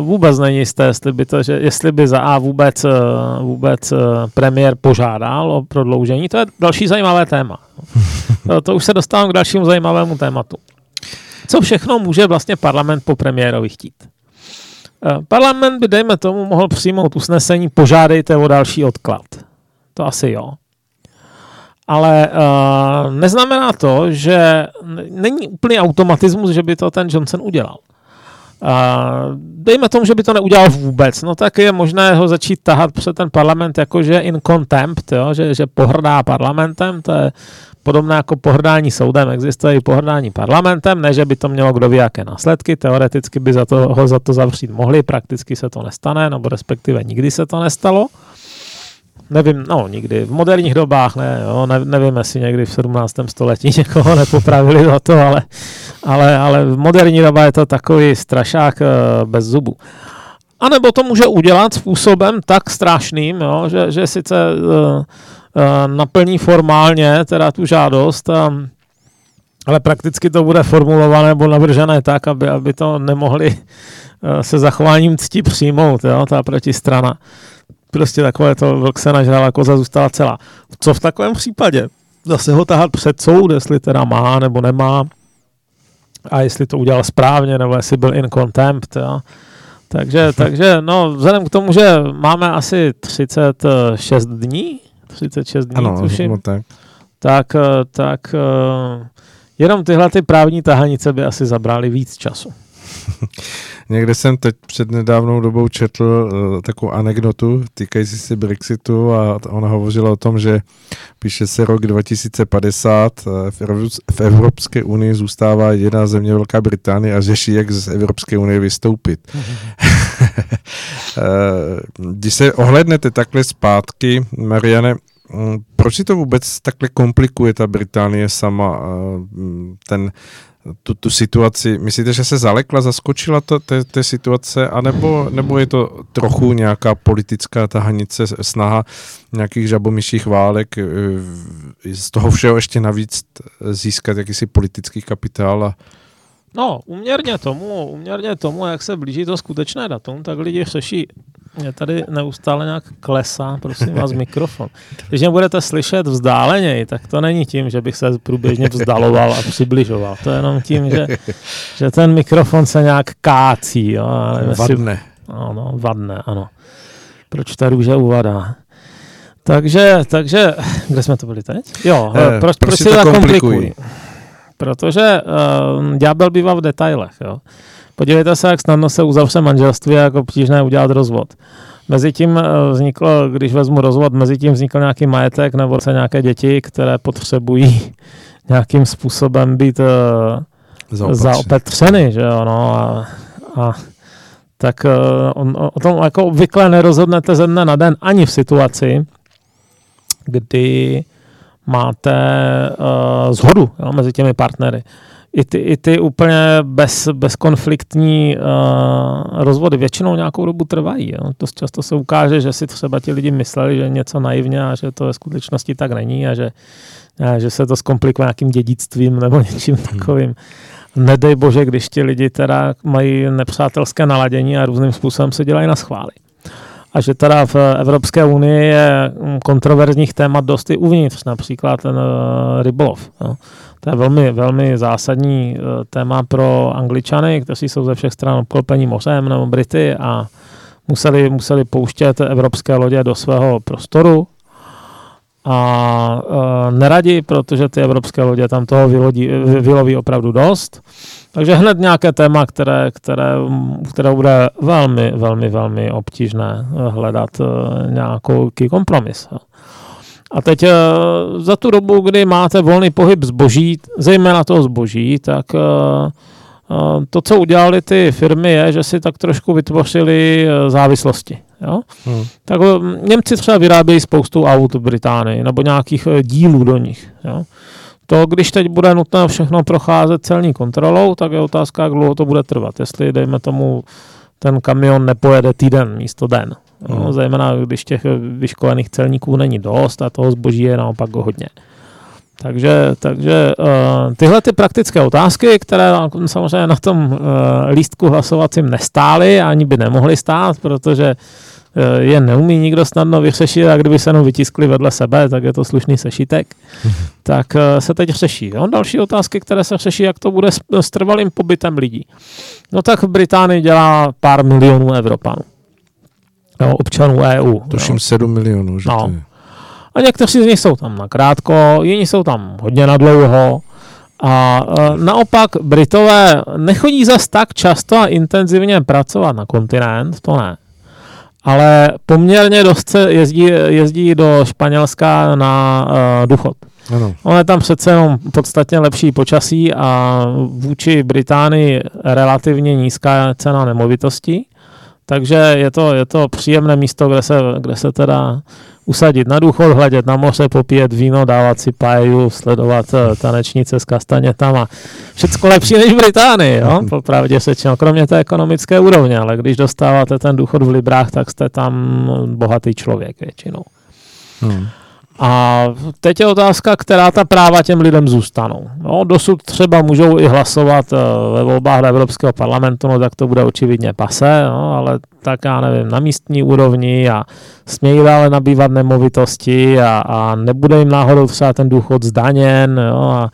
Vůbec není jisté, jestli by, to, že, jestli by za A vůbec, eh, vůbec eh, premiér požádal o prodloužení. To je další zajímavé téma. To, to už se dostávám k dalšímu zajímavému tématu. Co všechno může vlastně parlament po premiérovi chtít? Eh, parlament by, dejme tomu, mohl přijmout usnesení, požádejte o další odklad. To asi jo. Ale uh, neznamená to, že není úplný automatismus, že by to ten Johnson udělal. A dejme tomu, že by to neudělal vůbec, no tak je možné ho začít tahat před ten parlament jakože in contempt, jo? Že, že pohrdá parlamentem, to je podobné jako pohrdání soudem, existuje i pohrdání parlamentem, ne, že by to mělo kdo ví jaké následky, teoreticky by za to, ho za to zavřít mohli, prakticky se to nestane, nebo respektive nikdy se to nestalo. Nevím, no nikdy, v moderních dobách ne, jo, ne, nevím, jestli někdy v 17. století někoho nepopravili za to, ale, ale, ale v moderní době je to takový strašák uh, bez zubu. A nebo to může udělat způsobem tak strašným, jo, že, že sice uh, uh, naplní formálně teda tu žádost, ale prakticky to bude formulované nebo navržené tak, aby, aby to nemohli se zachováním cti přijmout, jo, ta protistrana prostě takové to vlk se nažrala, koza zůstala celá. Co v takovém případě? Zase ho tahat před soud, jestli teda má nebo nemá a jestli to udělal správně, nebo jestli byl in contempt, jo. Takže, takže, no, vzhledem k tomu, že máme asi 36 dní, 36 dní, ano, tuším, tak. tak, tak eh, jenom tyhle ty právní tahanice by asi zabrali víc času. Někde jsem teď před nedávnou dobou četl uh, takovou anekdotu týkající se Brexitu a ona hovořila o tom, že píše se rok 2050, uh, v, v Evropské unii zůstává jedna země Velká Británie a řeší, jak z Evropské unie vystoupit. uh, když se ohlednete takhle zpátky, Mariane, mm, proč si to vůbec takhle komplikuje ta Británie sama, ten tu, tu situaci, myslíte, že se zalekla, zaskočila to, té, té situace, anebo, nebo je to trochu nějaká politická tahanice, snaha nějakých žabomyších válek, eh, z toho všeho ještě navíc získat jakýsi politický kapitál a No, uměrně tomu, uměrně tomu, jak se blíží to skutečné datum, tak lidi řeší mě tady neustále nějak klesá, prosím vás, mikrofon. Když mě budete slyšet vzdáleněji, tak to není tím, že bych se průběžně vzdaloval a přibližoval. To je jenom tím, že, že ten mikrofon se nějak kácí. Jo, vadne. Si, ano, vadne, ano. Proč ta růže uvadá? Takže, takže, kde jsme to byli teď? Jo, eh, proč, proč si to komplikují? Protože uh, ďábel bývá v detailech. Jo. Podívejte se, jak snadno se uzavře manželství a jak obtížné udělat rozvod. Mezitím eh, vzniklo, když vezmu rozvod, mezi tím vznikl nějaký majetek nebo se nějaké děti, které potřebují nějakým způsobem být uh, zaopetřeny, že jo, no, a, a tak uh, on, o tom jako obvykle nerozhodnete ze dne na den ani v situaci, kdy máte uh, zhodu jo, mezi těmi partnery i ty, i ty úplně bez, bezkonfliktní uh, rozvody většinou nějakou dobu trvají. Jo. To často se ukáže, že si třeba ti lidi mysleli, že něco naivně a že to ve skutečnosti tak není a že, a že se to zkomplikuje nějakým dědictvím nebo něčím hmm. takovým. nedej bože, když ti lidi teda mají nepřátelské naladění a různým způsobem se dělají na schvály. A že teda v Evropské unii je kontroverzních témat dost i uvnitř, například ten uh, rybolov. No. To je velmi, velmi zásadní uh, téma pro Angličany, kteří jsou ze všech stran obklopení mořem nebo Brity a museli, museli pouštět evropské lodě do svého prostoru a uh, neradi, protože ty evropské lodě tam toho vylodí, vyloví opravdu dost. Takže hned nějaké téma, které, které, které bude velmi, velmi, velmi obtížné hledat uh, nějaký kompromis. A teď uh, za tu dobu, kdy máte volný pohyb zboží, zejména toho zboží, tak uh, to, co udělali ty firmy, je, že si tak trošku vytvořili závislosti. Jo? Hmm. Tak Němci třeba vyrábějí spoustu aut v Británii nebo nějakých e, dílů do nich. Jo? To, když teď bude nutné všechno procházet celní kontrolou, tak je otázka, jak dlouho to bude trvat. Jestli, dejme tomu, ten kamion nepojede týden místo den. Jo? Hmm. Zejména, když těch vyškolených celníků není dost a toho zboží je naopak hodně. Takže, takže uh, tyhle ty praktické otázky, které samozřejmě na tom uh, lístku hlasovacím nestály, ani by nemohly stát, protože uh, je neumí nikdo snadno vyřešit a kdyby se jenom vytiskli vedle sebe, tak je to slušný sešitek, tak uh, se teď řeší. Jo? Další otázky, které se řeší, jak to bude s, s trvalým pobytem lidí. No tak v Británii dělá pár milionů Evropanů. No, občanů EU. Tuším 7 milionů, že no. to je. A někteří z nich jsou tam na krátko, jiní jsou tam hodně na dlouho. A e, naopak Britové nechodí zas tak často a intenzivně pracovat na kontinent, to ne. Ale poměrně dost se jezdí, jezdí do Španělska na uh, důchod. Ano. On je tam přece jenom podstatně lepší počasí a vůči Británii relativně nízká cena nemovitostí. Takže je to, je to příjemné místo, kde se, kde se teda usadit na důchod, hledět na moře, popíjet víno, dávat si paeju, sledovat eh, tanečnice s kastanětama. Všecko lepší než v Británii, jo? popravdě sečeno, kromě té ekonomické úrovně, ale když dostáváte ten důchod v librách, tak jste tam bohatý člověk většinou. Hmm. A teď je otázka, která ta práva těm lidem zůstanou. No, dosud třeba můžou i hlasovat eh, ve volbách do Evropského parlamentu, no tak to bude očividně pase, no, ale tak já nevím, na místní úrovni a smějí dále nabývat nemovitosti a, a nebude jim náhodou třeba ten důchod zdaněn jo, a,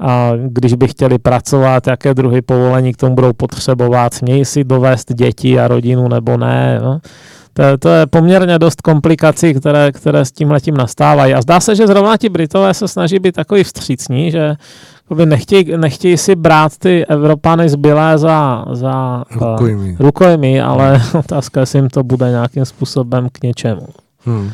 a když by chtěli pracovat, jaké druhy povolení k tomu budou potřebovat, smějí si dovést děti a rodinu nebo ne. Jo. To, to je poměrně dost komplikací, které, které s tím letím nastávají. A zdá se, že zrovna ti Britové se snaží být takový vstřícní, že nechtějí, nechtějí si brát ty Evropany zbylé za, za rukojmí. Uh, rukojmí, ale hmm. otázka, jestli jim to bude nějakým způsobem k něčemu. Hmm.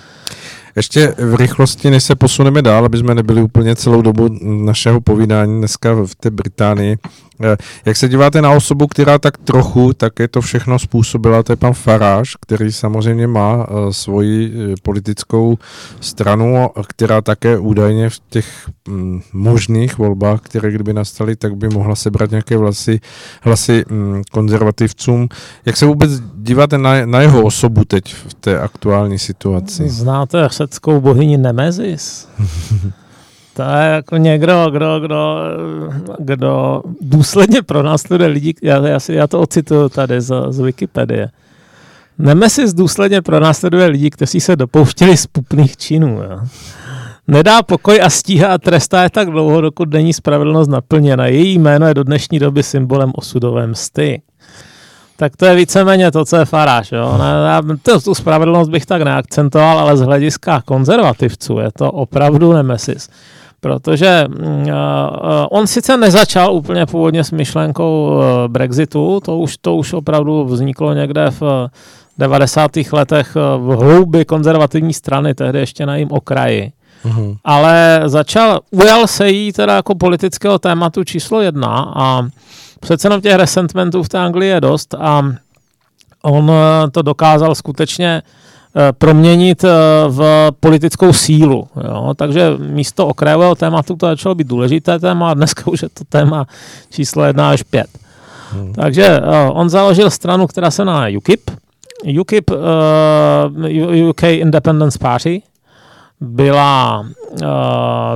Ještě v rychlosti, než se posuneme dál, aby jsme nebyli úplně celou dobu našeho povídání dneska v té Británii. Eh, jak se díváte na osobu, která tak trochu také to všechno způsobila, to je pan Faráš, který samozřejmě má uh, svoji uh, politickou stranu, která také údajně v těch um, možných volbách, které kdyby nastaly, tak by mohla sebrat nějaké vlasy, hlasy um, konzervativcům. Jak se vůbec díváte na, na jeho osobu teď v té aktuální situaci? Znáte řeckou bohyni Nemezis? To je jako někdo, kdo, kdo, kdo důsledně pronásleduje lidi, já, já, si, já to ocituju tady z, z Wikipedie. Nemesis důsledně pronásleduje lidi, kteří se dopouštěli spupných činů. Jo. Nedá pokoj a stíhá a trestá je tak dlouho, dokud není spravedlnost naplněna. Její jméno je do dnešní doby symbolem osudové msty. Tak to je víceméně to, co je faráš. Jo? Ne, to, tu spravedlnost bych tak neakcentoval, ale z hlediska konzervativců je to opravdu nemesis protože uh, on sice nezačal úplně původně s myšlenkou uh, Brexitu, to už, to už opravdu vzniklo někde v 90. letech v hloubi konzervativní strany, tehdy ještě na jejím okraji. Uhum. Ale začal, ujal se jí teda jako politického tématu číslo jedna a přece jenom těch resentmentů v té Anglii je dost a on to dokázal skutečně uh, proměnit eh, v politickou sílu. Jo? Takže místo okrajového tématu to začalo být důležité téma a dneska už je to téma číslo jedna až pět. Hmm. Takže uh, on založil stranu, která se jmenuje UKIP. UKIP, uh, UK Independence Party, byla uh,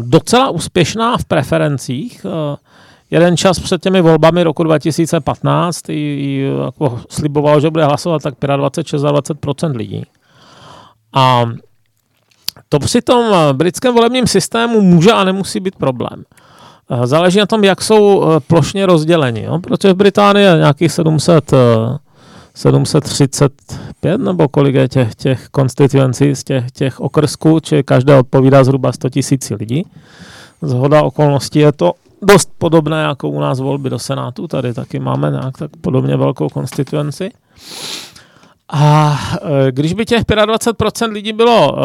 docela úspěšná v preferencích. Uh, jeden čas před těmi volbami roku 2015 i, i jako sliboval, že bude hlasovat tak 25-26% lidí. A to při tom britském volebním systému může a nemusí být problém. Záleží na tom, jak jsou plošně rozděleni, jo? protože v Británii je nějakých 700 735 nebo kolik je těch, těch konstituencí z těch, těch okrsků, či každé odpovídá zhruba 100 tisíc lidí. Zhoda okolností je to dost podobné jako u nás volby do Senátu, tady taky máme nějak tak podobně velkou konstituenci. A e, když by těch 25% lidí bylo uh,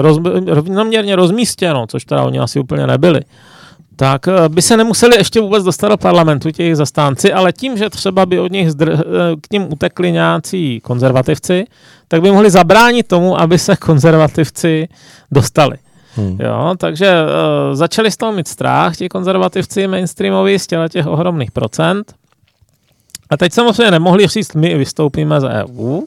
roz, rovnoměrně rozmístěno, což teda oni asi úplně nebyli, tak by se nemuseli ještě vůbec dostat do parlamentu těch zastánci, ale tím, že třeba by od nich zdr- k ním utekli nějací konzervativci, tak by mohli zabránit tomu, aby se konzervativci dostali. Hmm. Jo, takže uh, začali z toho mít strach, ti konzervativci mainstreamoví z těch ohromných procent. A teď samozřejmě nemohli říct, my vystoupíme z EU,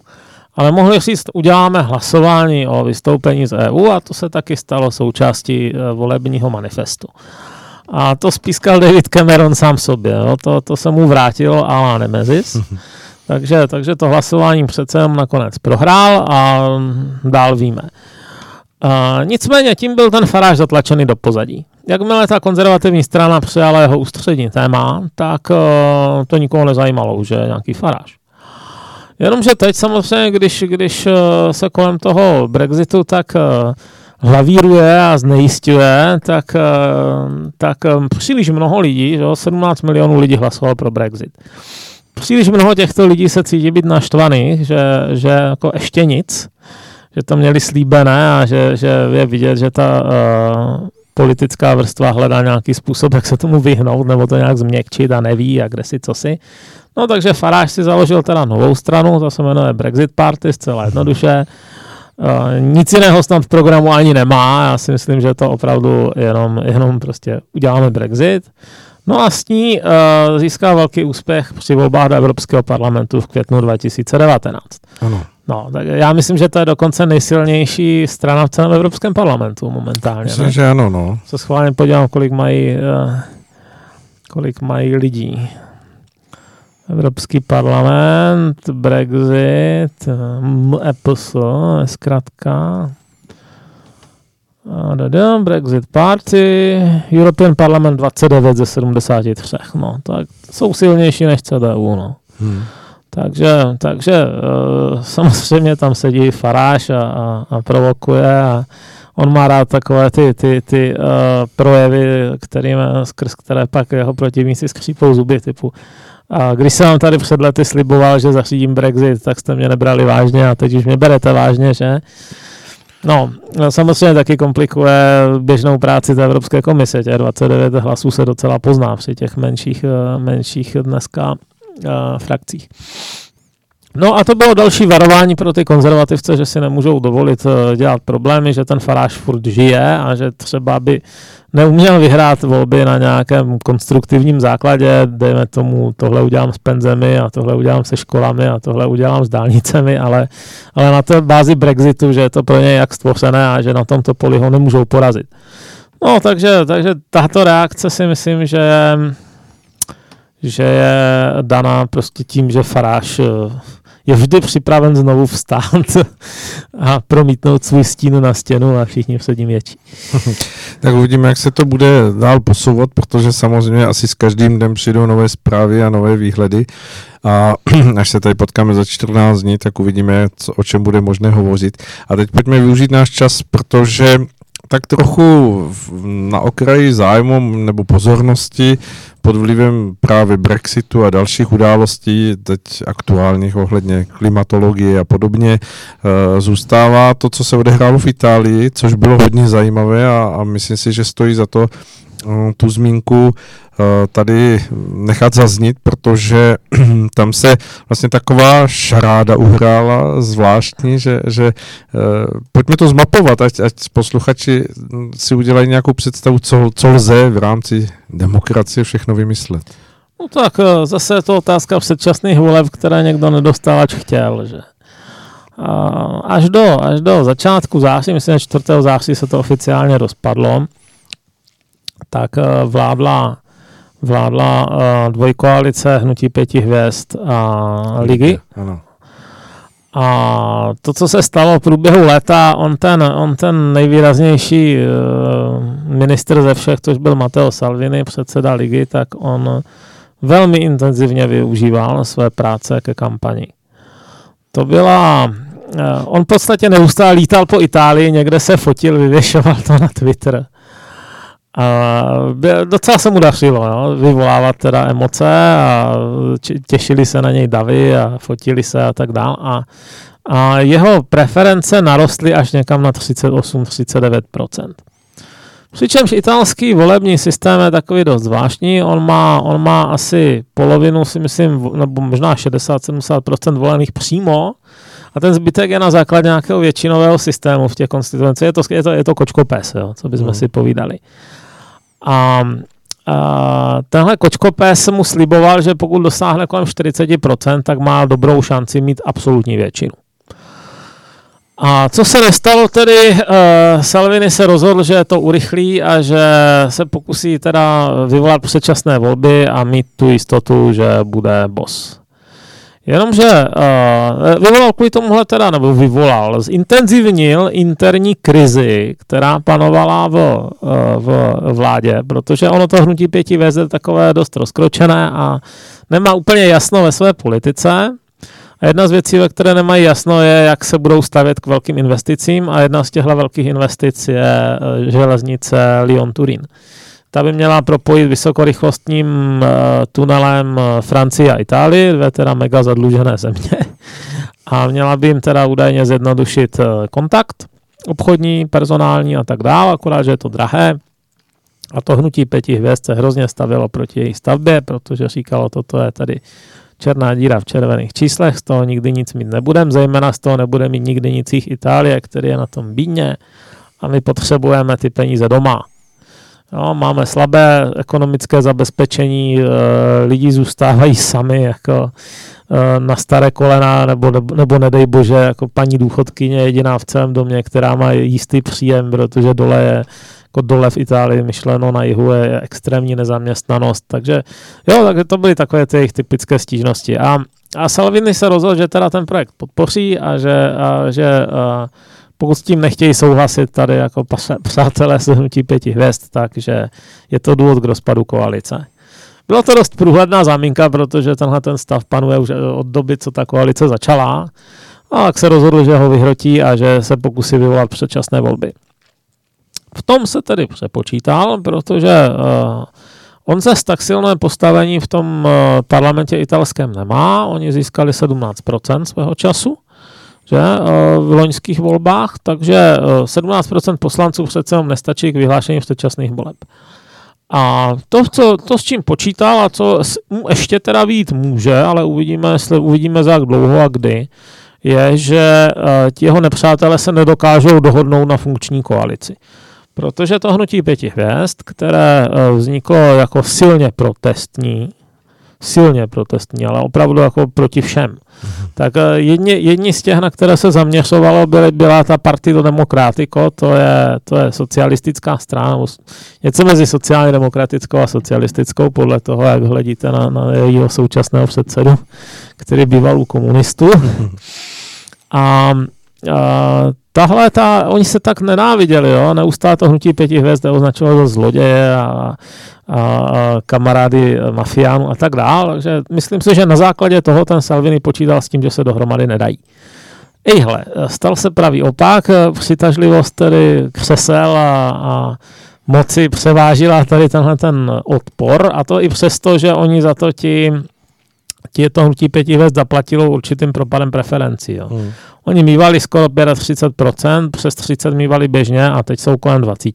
ale mohli říct, uděláme hlasování o vystoupení z EU a to se taky stalo součástí uh, volebního manifestu. A to spískal David Cameron sám sobě. Jo? To, to se mu vrátilo a Nemezis. takže, takže to hlasování přece jenom nakonec prohrál a dál víme. Uh, nicméně tím byl ten faráž zatlačený do pozadí. Jakmile ta konzervativní strana přijala jeho ústřední téma, tak uh, to nikoho nezajímalo, už je nějaký faráž. Jenomže teď samozřejmě, když, když uh, se kolem toho Brexitu tak uh, hlavíruje a znejistuje, tak, tak příliš mnoho lidí, že 17 milionů lidí hlasovalo pro Brexit. Příliš mnoho těchto lidí se cítí být naštvaných, že, že jako ještě nic, že to měli slíbené a že, že je vidět, že ta uh, politická vrstva hledá nějaký způsob, jak se tomu vyhnout nebo to nějak změkčit a neví a kde si co si. No takže Faráš si založil teda novou stranu, to se jmenuje Brexit Party, zcela jednoduše. Uh, nic jiného tam v programu ani nemá, já si myslím, že to opravdu jenom, jenom prostě uděláme Brexit. No a s ní uh, získá velký úspěch při volbách do Evropského parlamentu v květnu 2019. Ano. No, tak já myslím, že to je dokonce nejsilnější strana v celém Evropském parlamentu momentálně. Myslím, ne? že ano, no. Se schválně podívám, kolik mají, uh, kolik mají lidí. Evropský parlament, Brexit, EPS, zkrátka. Brexit Party, European Parliament 29 ze 73. No, tak jsou silnější než CDU, no. Hmm. Takže, takže uh, samozřejmě tam sedí Faráš a, a, a provokuje a on má rád takové ty, ty, ty uh, projevy, kterým, skrz které pak jeho protivníci skřípou zuby, typu a když jsem vám tady před lety sliboval, že zařídím Brexit, tak jste mě nebrali vážně a teď už mě berete vážně, že? No, samozřejmě taky komplikuje běžnou práci té Evropské komise. Těch 29 hlasů se docela pozná při těch menších, eh, menších dneska frakcích. No a to bylo další varování pro ty konzervativce, že si nemůžou dovolit eh, dělat problémy, že ten faráž furt žije a že třeba by neuměl vyhrát volby na nějakém konstruktivním základě, dejme tomu, tohle udělám s penzemi a tohle udělám se školami a tohle udělám s dálnicemi, ale, ale na té bázi Brexitu, že je to pro ně jak stvořené a že na tomto poli ho nemůžou porazit. No, takže, takže tato reakce si myslím, že, že je daná prostě tím, že Faráš eh, je vždy připraven znovu vstát a promítnout svůj stín na stěnu a všichni před ním větší. tak uvidíme, jak se to bude dál posouvat, protože samozřejmě asi s každým dnem přijdou nové zprávy a nové výhledy a až se tady potkáme za 14 dní, tak uvidíme, co, o čem bude možné hovořit. A teď pojďme využít náš čas, protože tak trochu na okraji zájmu nebo pozornosti pod vlivem právě Brexitu a dalších událostí, teď aktuálních ohledně klimatologie a podobně, eh, zůstává to, co se odehrálo v Itálii, což bylo hodně zajímavé a, a myslím si, že stojí za to eh, tu zmínku tady nechat zaznít, protože tam se vlastně taková šaráda uhrála zvláštní, že, že uh, pojďme to zmapovat, ať, ať posluchači si udělají nějakou představu, co, co lze v rámci demokracie všechno vymyslet. No tak eh, zase je to otázka předčasných voleb, které někdo nedostal, ať chtěl, že až do, až do začátku září, myslím, že 4. září se to oficiálně rozpadlo, tak vládla vládla uh, dvojkoalice Hnutí pěti hvězd a ligy. Ano. A to, co se stalo v průběhu léta, on ten, on ten nejvýraznější uh, minister ze všech, což byl Matteo Salvini, předseda ligy, tak on velmi intenzivně využíval své práce ke kampani. To byla... Uh, on v podstatě neustále lítal po Itálii, někde se fotil, vyvěšoval to na Twitter. A docela se mu dařilo, no, vyvolávat teda emoce a těšili se na něj davy a fotili se a tak dále. A, a jeho preference narostly až někam na 38-39%. Přičemž italský volební systém je takový dost zvláštní. On má, on má asi polovinu, si myslím, nebo možná 60-70% volených přímo, a ten zbytek je na základě nějakého většinového systému v těch konstituencích. Je to, je to, je to kočkopes, jo, co bychom hmm. si povídali. A, a tenhle kočkopes mu sliboval, že pokud dosáhne kolem 40%, tak má dobrou šanci mít absolutní většinu. A co se nestalo tedy, uh, Salvini se rozhodl, že to urychlí a že se pokusí teda vyvolat předčasné volby a mít tu jistotu, že bude boss. Jenomže uh, vyvolal kvůli tomuhle teda, nebo vyvolal, zintenzivnil interní krizi, která panovala v, uh, v vládě, protože ono to hnutí pěti veze takové dost rozkročené a nemá úplně jasno ve své politice. A jedna z věcí, ve které nemají jasno, je, jak se budou stavět k velkým investicím a jedna z těchto velkých investic je uh, železnice Lyon-Turín. Ta by měla propojit vysokorychlostním uh, tunelem eh, Francii a Itálii, dvě teda mega zadlužené země. A měla by jim teda údajně zjednodušit uh, kontakt obchodní, personální a tak dále, akorát, že je to drahé. A to hnutí pěti hvězd se hrozně stavilo proti její stavbě, protože říkalo, toto je tady černá díra v červených číslech, z toho nikdy nic mít nebudem, zejména z toho nebude mít nikdy nic jich Itálie, který je na tom bídně a my potřebujeme ty peníze doma. Jo, máme slabé ekonomické zabezpečení, e, lidi zůstávají sami jako e, na staré kolena, nebo, nebo, nebo nedej bože, jako paní důchodkyně jediná v celém domě, která má jistý příjem, protože dole je jako dole v Itálii myšleno na jihu je extrémní nezaměstnanost, takže jo, takže to byly takové ty jejich typické stížnosti. A, a Salvini se rozhodl, že teda ten projekt podpoří a že, a, že a, pokud s tím nechtějí souhlasit tady jako přátelé z hnutí pěti hvězd, takže je to důvod k rozpadu koalice. Bylo to dost průhledná záminka, protože tenhle ten stav panuje už od doby, co ta koalice začala. A tak se rozhodl, že ho vyhrotí a že se pokusí vyvolat předčasné volby. V tom se tedy přepočítal, protože uh, on se tak silné postavení v tom uh, parlamentě italském nemá. Oni získali 17% svého času že, eh, v loňských volbách, takže 17% poslanců přece jenom nestačí k vyhlášení předčasných voleb. A to, co, to, s čím počítal a co ještě teda vít může, ale uvidíme, jestli uvidíme za jak dlouho a kdy, je, že ti jeho nepřátelé se nedokážou dohodnout na funkční koalici. Protože to hnutí pěti hvězd, které eh, vzniklo jako silně protestní, silně protestní, ale opravdu jako proti všem. Mm-hmm. Tak eh, jedni, jedni z těch, na které se zaměřovalo, byly, byla ta Partido Democratico, to je, to je socialistická strana, něco mezi sociálně demokratickou a socialistickou, podle toho, jak hledíte na, na jejího současného předsedu, který býval u komunistů. Mm-hmm. A a tahle, ta, oni se tak nenáviděli, jo? neustále to hnutí pěti hvězd označovalo za zloděje a, a, kamarády mafiánů a tak dále. Takže myslím si, že na základě toho ten Salvini počítal s tím, že se dohromady nedají. Ejhle, stal se pravý opak, přitažlivost tedy křesel a, a moci převážila tady tenhle ten odpor a to i přesto, že oni za to ti ti to hnutí pěti hvězd zaplatilo určitým propadem preferencí. Jo. Hmm. Oni mývali skoro 35%, přes 30 mývali běžně a teď jsou kolem 20,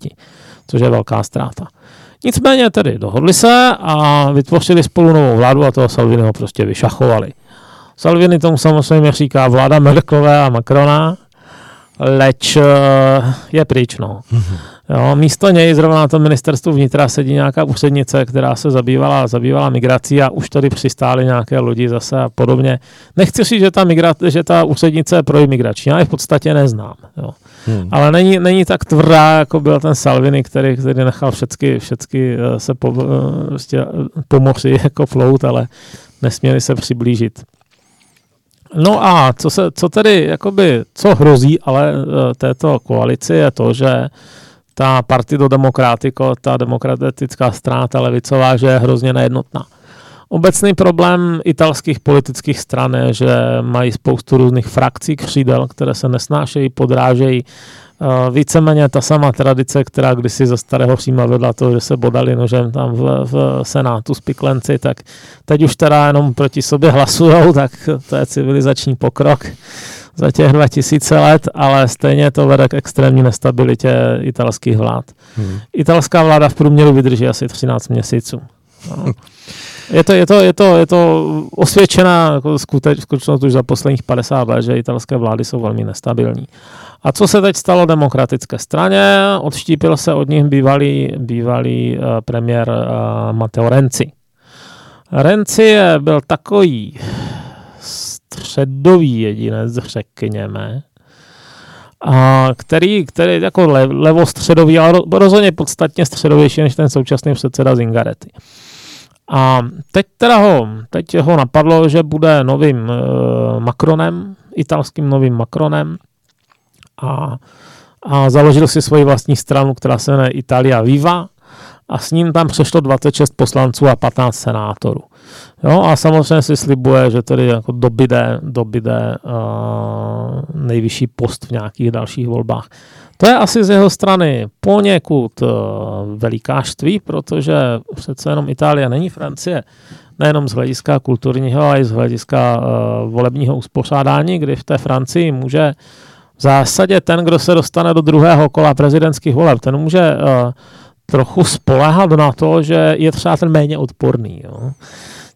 což je velká ztráta. Nicméně tedy dohodli se a vytvořili spolu novou vládu a toho Salviniho prostě vyšachovali. Salvini tomu samozřejmě říká vláda Merklové a Macrona, leč eh, je pryč. No. Mm-hmm. Jo, místo něj zrovna na tom ministerstvu vnitra sedí nějaká úřednice, která se zabývala, zabývala migrací a už tady přistály nějaké lidi zase a podobně. Nechci říct, že ta, migra, že ta úřednice je pro imigrační, já je v podstatě neznám. Jo. Hmm. Ale není, není tak tvrdá, jako byl ten Salvini, který, který nechal všechny, všechny eh, se po, prostě pomoci jako flout, ale nesměli se přiblížit. No a co, se, co tedy, jakoby, co hrozí ale této koalici je to, že ta Partido Democratico, ta demokratická strana, ta levicová, že je hrozně nejednotná. Obecný problém italských politických stran je, že mají spoustu různých frakcí křídel, které se nesnášejí, podrážejí. Eh, víceméně ta sama tradice, která kdysi ze starého Říma vedla to, že se bodali nožem tam v, v senátu spiklenci, tak teď už teda jenom proti sobě hlasujou, tak to je civilizační pokrok za těch 2000 let, ale stejně to vede k extrémní nestabilitě italských vlád. Hmm. Italská vláda v průměru vydrží asi 13 měsíců. No. Je to, je to, je to, je to osvědčená jako skutečnost už za posledních 50 let, že italské vlády jsou velmi nestabilní. A co se teď stalo demokratické straně? Odštípil se od nich bývalý, bývalý uh, premiér uh, Matteo Renzi. Renzi byl takový středový jedinec, řekněme, a který, který jako le, levostředový, ale rozhodně podstatně středovější než ten současný předseda Zingarety. A teď teda ho, teď ho napadlo, že bude novým uh, Macronem, italským novým Macronem a, a založil si svoji vlastní stranu, která se jmenuje Italia Viva a s ním tam přešlo 26 poslanců a 15 senátorů. Jo, a samozřejmě si slibuje, že tedy jako dobyde, dobyde uh, nejvyšší post v nějakých dalších volbách. To je asi z jeho strany poněkud uh, velikářství, protože přece jenom Itálie není Francie, nejenom z hlediska kulturního, ale i z hlediska uh, volebního uspořádání, kdy v té Francii může v zásadě ten, kdo se dostane do druhého kola prezidentských voleb, ten může uh, trochu spolehat na to, že je třeba ten méně odporný. Jo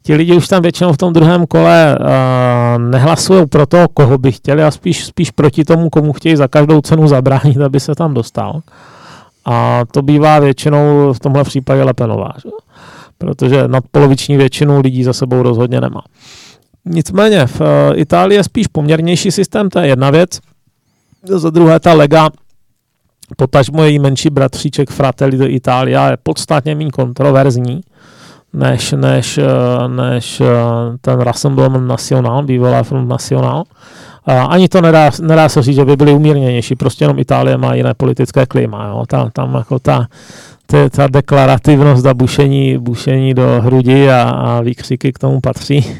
ti lidi už tam většinou v tom druhém kole uh, nehlasují pro to, koho by chtěli, a spíš, spíš proti tomu, komu chtějí za každou cenu zabránit, aby se tam dostal. A to bývá většinou v tomhle případě Lepenová, že? protože nadpoloviční většinu lidí za sebou rozhodně nemá. Nicméně v uh, Itálii je spíš poměrnější systém, to je jedna věc. Za druhé ta lega, potažmo její menší bratříček Fratelli do Itália je podstatně méně kontroverzní než, než, eh, než eh, ten Rassemblement National, bývalá Front National. A ani to nedá, nedá se říct, že by byli umírněnější, prostě jenom Itálie má jiné politické klima. Jo. Tam, tam jako ta, ta, ta deklarativnost a bušení, bušení do hrudi a, a výkřiky k tomu patří.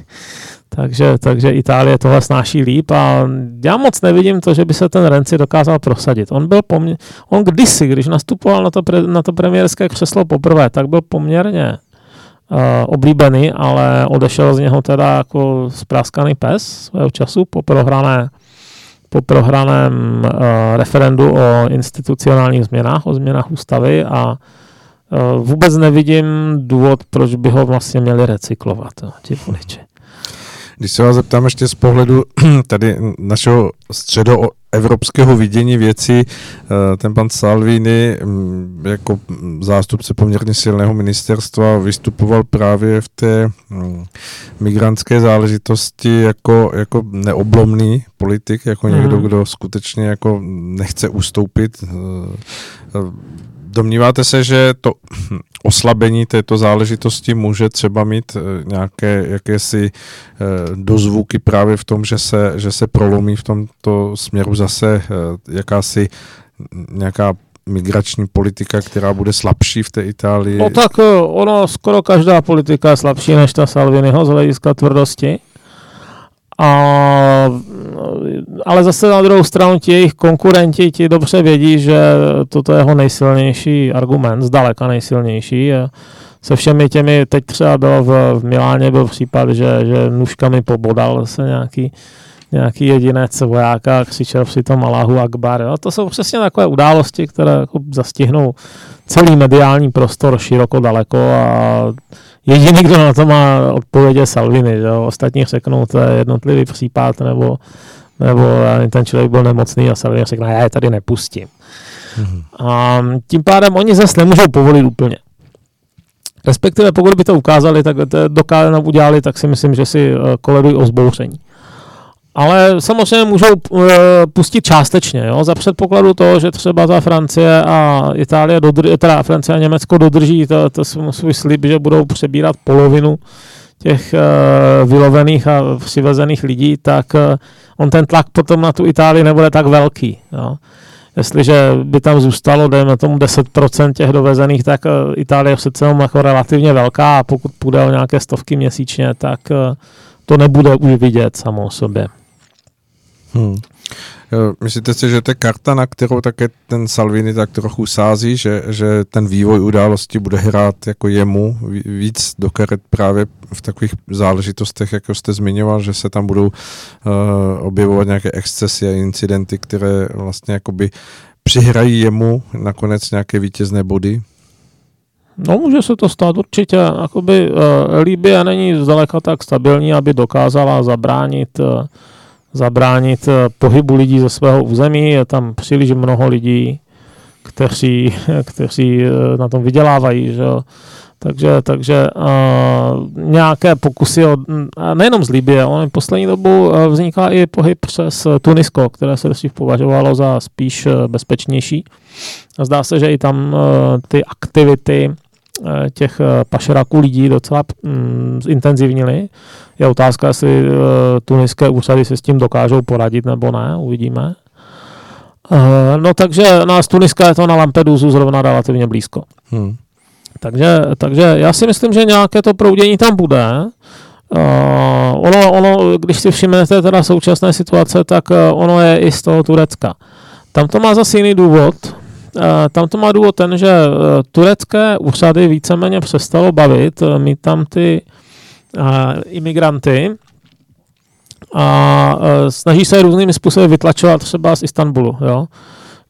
Takže, takže Itálie tohle snáší líp a já moc nevidím to, že by se ten Renzi dokázal prosadit. On byl poměr, on kdysi, když nastupoval na to, pre, na to premiérské křeslo poprvé, tak byl poměrně uh, oblíbený, ale odešel z něho teda jako spráskaný pes svého času po prohrané po prohraném uh, referendu o institucionálních změnách, o změnách ústavy a uh, vůbec nevidím důvod, proč by ho vlastně měli recyklovat, jo, ti voliči. Když se vás zeptám ještě z pohledu tady našeho středoevropského vidění věcí, eh, ten pan Salvini mm, jako zástupce poměrně silného ministerstva vystupoval právě v té mm, migrantské záležitosti jako, jako neoblomný politik, jako někdo, mhm. kdo skutečně jako nechce ustoupit eh, Domníváte se, že to oslabení této záležitosti může třeba mít eh, nějaké jakési eh, dozvuky právě v tom, že se, že se prolomí v tomto směru zase eh, jakási nějaká migrační politika, která bude slabší v té Itálii? No tak ono, skoro každá politika je slabší než ta Salviniho z hlediska tvrdosti. A, ale zase na druhou stranu ti jejich konkurenti ti dobře vědí, že toto je jeho nejsilnější argument, zdaleka nejsilnější. Se všemi těmi, teď třeba bylo v, v Miláně byl případ, že, že nůžkami pobodal se nějaký, nějaký jedinec vojáka a křičel tom Allahu Akbar. Jo. To jsou přesně takové události, které jako zastihnou celý mediální prostor široko daleko a jediný, kdo na to má odpověď Salvini, že jo? ostatní řeknou, to je jednotlivý případ, nebo, nebo ten člověk byl nemocný a Salvini řekne, já je tady nepustím. Hmm. A tím pádem oni zase nemůžou povolit úplně. Respektive pokud by to ukázali, tak to dokázali udělali, tak si myslím, že si koledují o zbouření. Ale samozřejmě můžou uh, pustit částečně, jo, za předpokladu toho, že třeba ta Francie a Itálie, dodr- teda Francie a Německo dodrží to, to svůj slib, že budou přebírat polovinu těch uh, vylovených a přivezených lidí, tak uh, on ten tlak potom na tu Itálii nebude tak velký. Jo. Jestliže by tam zůstalo, dejme tomu 10% těch dovezených, tak Itálie je přece jako relativně velká a pokud půjde o nějaké stovky měsíčně, tak to nebude už vidět samo o sobě. Hmm. Myslíte si, že to je karta, na kterou také ten Salvini tak trochu sází, že, že ten vývoj události bude hrát jako jemu víc do karet právě v takových záležitostech, jako jste zmiňoval, že se tam budou uh, objevovat nějaké excesy a incidenty, které vlastně jakoby přihrají jemu nakonec nějaké vítězné body? No může se to stát určitě. Jakoby, uh, Líbie není zdaleka tak stabilní, aby dokázala zabránit uh, zabránit eh, pohybu lidí ze svého území. Je tam příliš mnoho lidí, kteří, kteří eh, na tom vydělávají. Že? Takže, takže uh, nějaké pokusy, od, nejenom z Libie, ale poslední dobu vzniká i pohyb přes Tunisko, které se dřív považovalo za spíš bezpečnější. Zdá se, že i tam uh, ty aktivity těch eh, pašeráků lidí docela mm, zintenzivnili. Je otázka, jestli uh, tuniské úřady se s tím dokážou poradit nebo ne, uvidíme. No takže na Tuniska je to na Lampedusu zrovna relativně blízko. Hmm. Takže, takže já si myslím, že nějaké to proudění tam bude. Uh, ono, ono, když si všimnete teda současné situace, tak uh, ono je i z toho Turecka. Tam to má zase jiný důvod, Eh, tam to má důvod ten, že eh, turecké úřady víceméně přestalo bavit, eh, mít tam ty imigranty a snaží se různými způsoby vytlačovat třeba z Istanbulu, jo?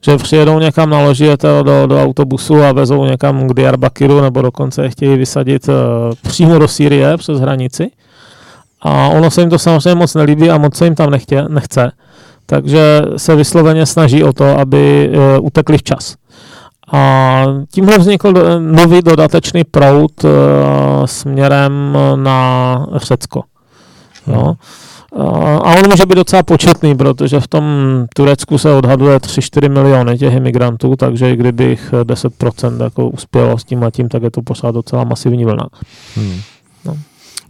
že přijedou někam, naloží je do, do autobusu a vezou někam k Diyarbakiru, nebo dokonce je chtějí vysadit přímo do Sýrie přes hranici. A ono se jim to samozřejmě moc nelíbí a moc se jim tam nechtě, nechce takže se vysloveně snaží o to, aby e, utekli včas. A tímhle vznikl nový dodatečný proud e, směrem na Řecko. Jo. A on může být docela početný, protože v tom Turecku se odhaduje 3-4 miliony těch imigrantů, takže i kdybych 10% jako uspělo s tím a tím, tak je to pořád docela masivní vlna. Hmm. No.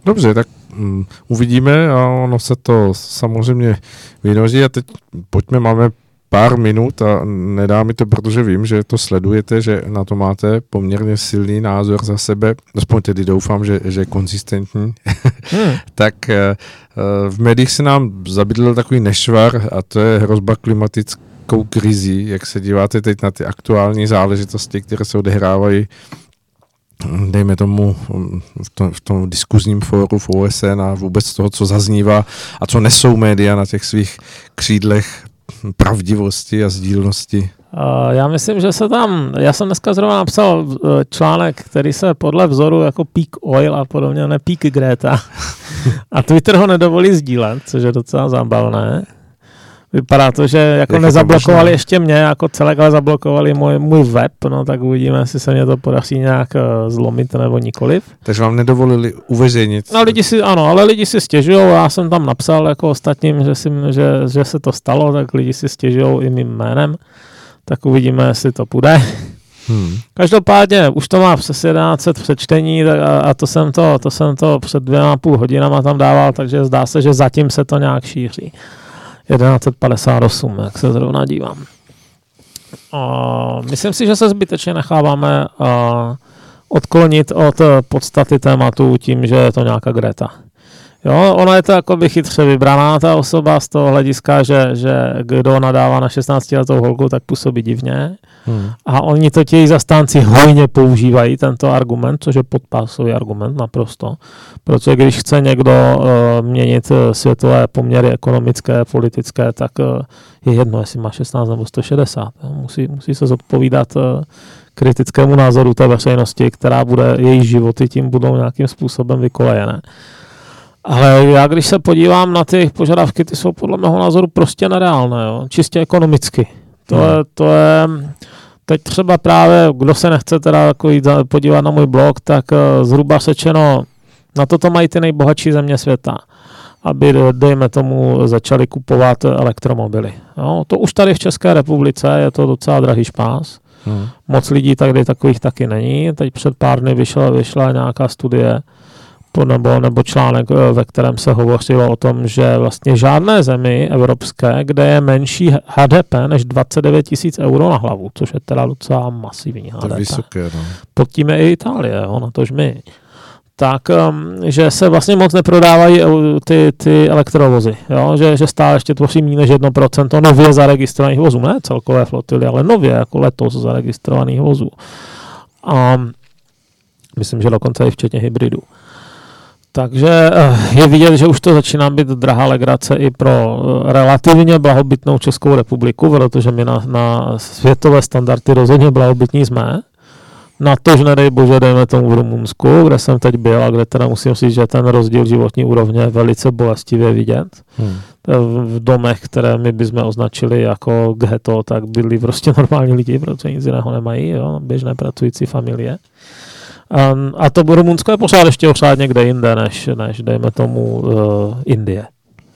Dobře, tak um, uvidíme a ono se to samozřejmě vynoží a teď pojďme, máme pár minut a nedá mi to, protože vím, že to sledujete, že na to máte poměrně silný názor za sebe, aspoň tedy doufám, že, že je konzistentní, hmm. tak uh, v médiích se nám zabydl takový nešvar a to je hrozba klimatickou krizí, jak se díváte teď na ty aktuální záležitosti, které se odehrávají dejme tomu v tom, v tom diskuzním fóru v OSN a vůbec toho, co zaznívá a co nesou média na těch svých křídlech pravdivosti a sdílnosti? Já myslím, že se tam, já jsem dneska zrovna napsal e, článek, který se podle vzoru jako Peak Oil a podobně, ne Peak Greta. A Twitter ho nedovolí sdílet, což je docela zábavné. Vypadá to, že jako Jak nezablokovali to ještě mě jako celek, ale zablokovali můj, můj web, no tak uvidíme, jestli se mě to podaří nějak uh, zlomit nebo nikoliv. Takže vám nedovolili uveřejnit? No lidi si, ano, ale lidi si stěžují, já jsem tam napsal jako ostatním, že, si, že, že se to stalo, tak lidi si stěžují i mým jménem, tak uvidíme, jestli to půjde. Hmm. Každopádně už to má přes 11 přečtení a, a to, jsem to, to jsem to před dvěma půl hodinama tam dával, takže zdá se, že zatím se to nějak šíří. 1158, jak se zrovna dívám. Uh, myslím si, že se zbytečně necháváme uh, odklonit od podstaty tématu tím, že je to nějaká Greta. Jo, ona je to jako by chytře vybraná ta osoba z toho hlediska, že, že kdo nadává na 16 letou holku, tak působí divně. Hmm. A oni to těch zastánci hojně používají, tento argument, což je podpásový argument naprosto. Protože když chce někdo uh, měnit eh, světové poměry ekonomické, politické, tak uh, je jedno, jestli má 16 nebo 160. Musí, musí se zodpovídat uh, kritickému názoru té veřejnosti, která bude, její životy tím budou nějakým způsobem vykolejené. Ale já když se podívám na ty požadavky, ty jsou podle mého názoru prostě nereálné, jo? čistě ekonomicky. To, hmm. je, to je teď třeba právě, kdo se nechce teda jako jít podívat na můj blog, tak uh, zhruba sečeno, na toto mají ty nejbohatší země světa aby, dejme tomu, začali kupovat elektromobily. Jo, to už tady v České republice je to docela drahý špás. Hmm. Moc lidí tady takových taky není. Teď před pár dny vyšla, vyšla nějaká studie nebo, nebo článek, eh, ve kterém se hovořilo o tom, že vlastně žádné zemi evropské, kde je menší HDP než 29 tisíc euro na hlavu, což je teda docela masivní HDP. To je vysoké, no. Pod tím je i Itálie, jo, na tož my tak, um, že se vlastně moc neprodávají ty, ty elektrovozy, jo? Že, že stále ještě tvoří méně než 1% nově zaregistrovaných vozů, ne celkové flotily, ale nově, jako letos zaregistrovaných vozů. A myslím, že dokonce i včetně hybridů. Takže eh, je vidět, že už to začíná být drahá legrace i pro eh, relativně blahobytnou Českou republiku, protože my na, na světové standardy rozhodně blahobytní jsme na to, že nedej bože, dejme tomu v Rumunsku, kde jsem teď byl a kde teda musím říct, že ten rozdíl životní úrovně je velice bolestivě vidět. Hmm. V domech, které my bychom označili jako ghetto, tak byli prostě normální lidi, protože nic jiného nemají, jo, běžné pracující familie. Um, a to Rumunsko je pořád ještě pořád někde jinde, než, než dejme tomu uh, Indie.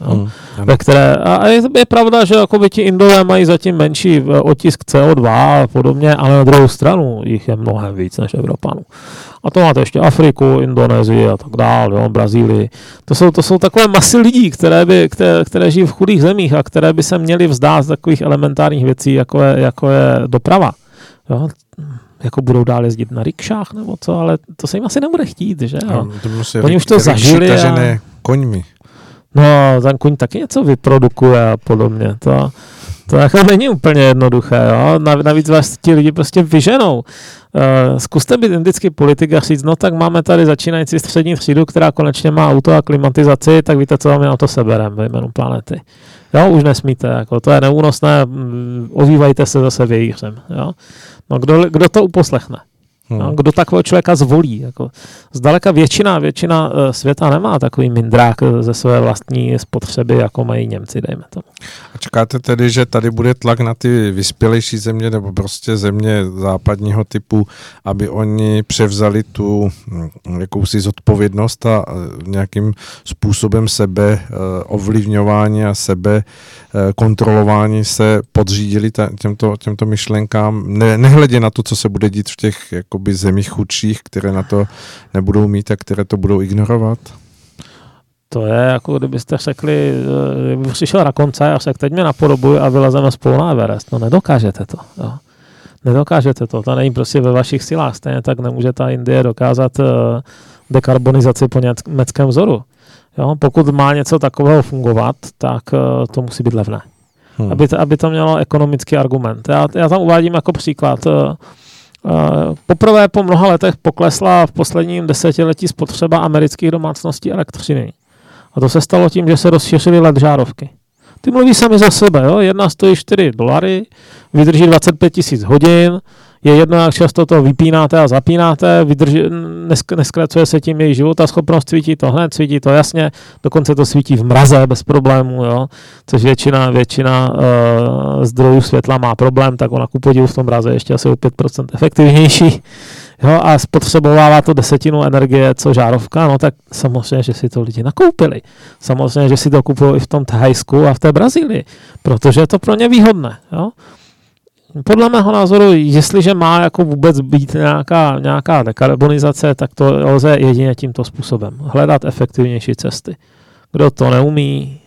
No, hmm, ve které, a je, je pravda, že jakoby ti Indové mají zatím menší eh, otisk CO2 a podobně, ale na druhou stranu jich je mnohem víc než Evropanů. A to máte ještě Afriku, Indonésii a tak dále, jo, Brazílii. To jsou, to jsou takové masy lidí, které, by, které, které žijí v chudých zemích a které by se měly vzdát z takových elementárních věcí, jako je, jako je doprava. Jo, jako budou dál jezdit na rikšách nebo co, ale to se jim asi nebude chtít, že? No, to Oni už to zažili. A... koňmi. No, ten kuň taky něco vyprodukuje a podobně. To, to jako není úplně jednoduché, jo? Navíc vás ti lidi prostě vyženou. Uh, zkuste být indický politik a říct, no tak máme tady začínající střední třídu, která konečně má auto a klimatizaci, tak víte, co vám je na to seberem ve jménu planety. Jo, už nesmíte, jako to je neúnosné, mm, ozývajte se zase vějířem, jo. No kdo, kdo to uposlechne? Hmm. No, kdo takového člověka zvolí? Jako, zdaleka většina, většina uh, světa nemá takový mindrák eh, ze své vlastní spotřeby, jako mají Němci, dejme tomu. A čekáte tedy, že tady bude tlak na ty vyspělejší země nebo prostě země západního typu, aby oni převzali tu hm, jakousi zodpovědnost a nějakým způsobem sebe ovlivňování a sebe kontrolování se podřídili těmto, těmto myšlenkám, ne, nehledě na to, co se bude dít v těch jako jakoby zemí chudších, které na to nebudou mít a které to budou ignorovat? To je jako kdybyste řekli, eh, kdyby přišel na konce a řekl, teď mě napodobuj a vylezeme spolu na Everest. No nedokážete to. Jo. Nedokážete to. To není prostě ve vašich silách. Stejně tak nemůže ta Indie dokázat eh, dekarbonizaci po německém vzoru. Jo, pokud má něco takového fungovat, tak eh, to musí být levné. Hmm. Aby, to, aby to mělo ekonomický argument. Já, já tam uvádím jako příklad. Poprvé po mnoha letech poklesla v posledním desetiletí spotřeba amerických domácností elektřiny. A to se stalo tím, že se rozšířily LED žárovky. Ty mluví sami za sebe. Jo? Jedna stojí 4 dolary, vydrží 25 tisíc hodin, je jedno, jak často to vypínáte a zapínáte, vydrží, nesk, neskracuje se tím její život a schopnost, svítí to hned, svítí to jasně, dokonce to svítí v mraze bez problémů, jo? což většina, většina uh, zdrojů světla má problém, tak ona ku podivu v tom mraze ještě asi o 5% efektivnější. Jo, a spotřebovává to desetinu energie, co žárovka, no tak samozřejmě, že si to lidi nakoupili. Samozřejmě, že si to kupují i v tom Thajsku a v té Brazílii, protože je to pro ně výhodné. Jo. Podle mého názoru, jestliže má jako vůbec být nějaká, nějaká dekarbonizace, tak to lze jedině tímto způsobem. Hledat efektivnější cesty. Kdo to neumí,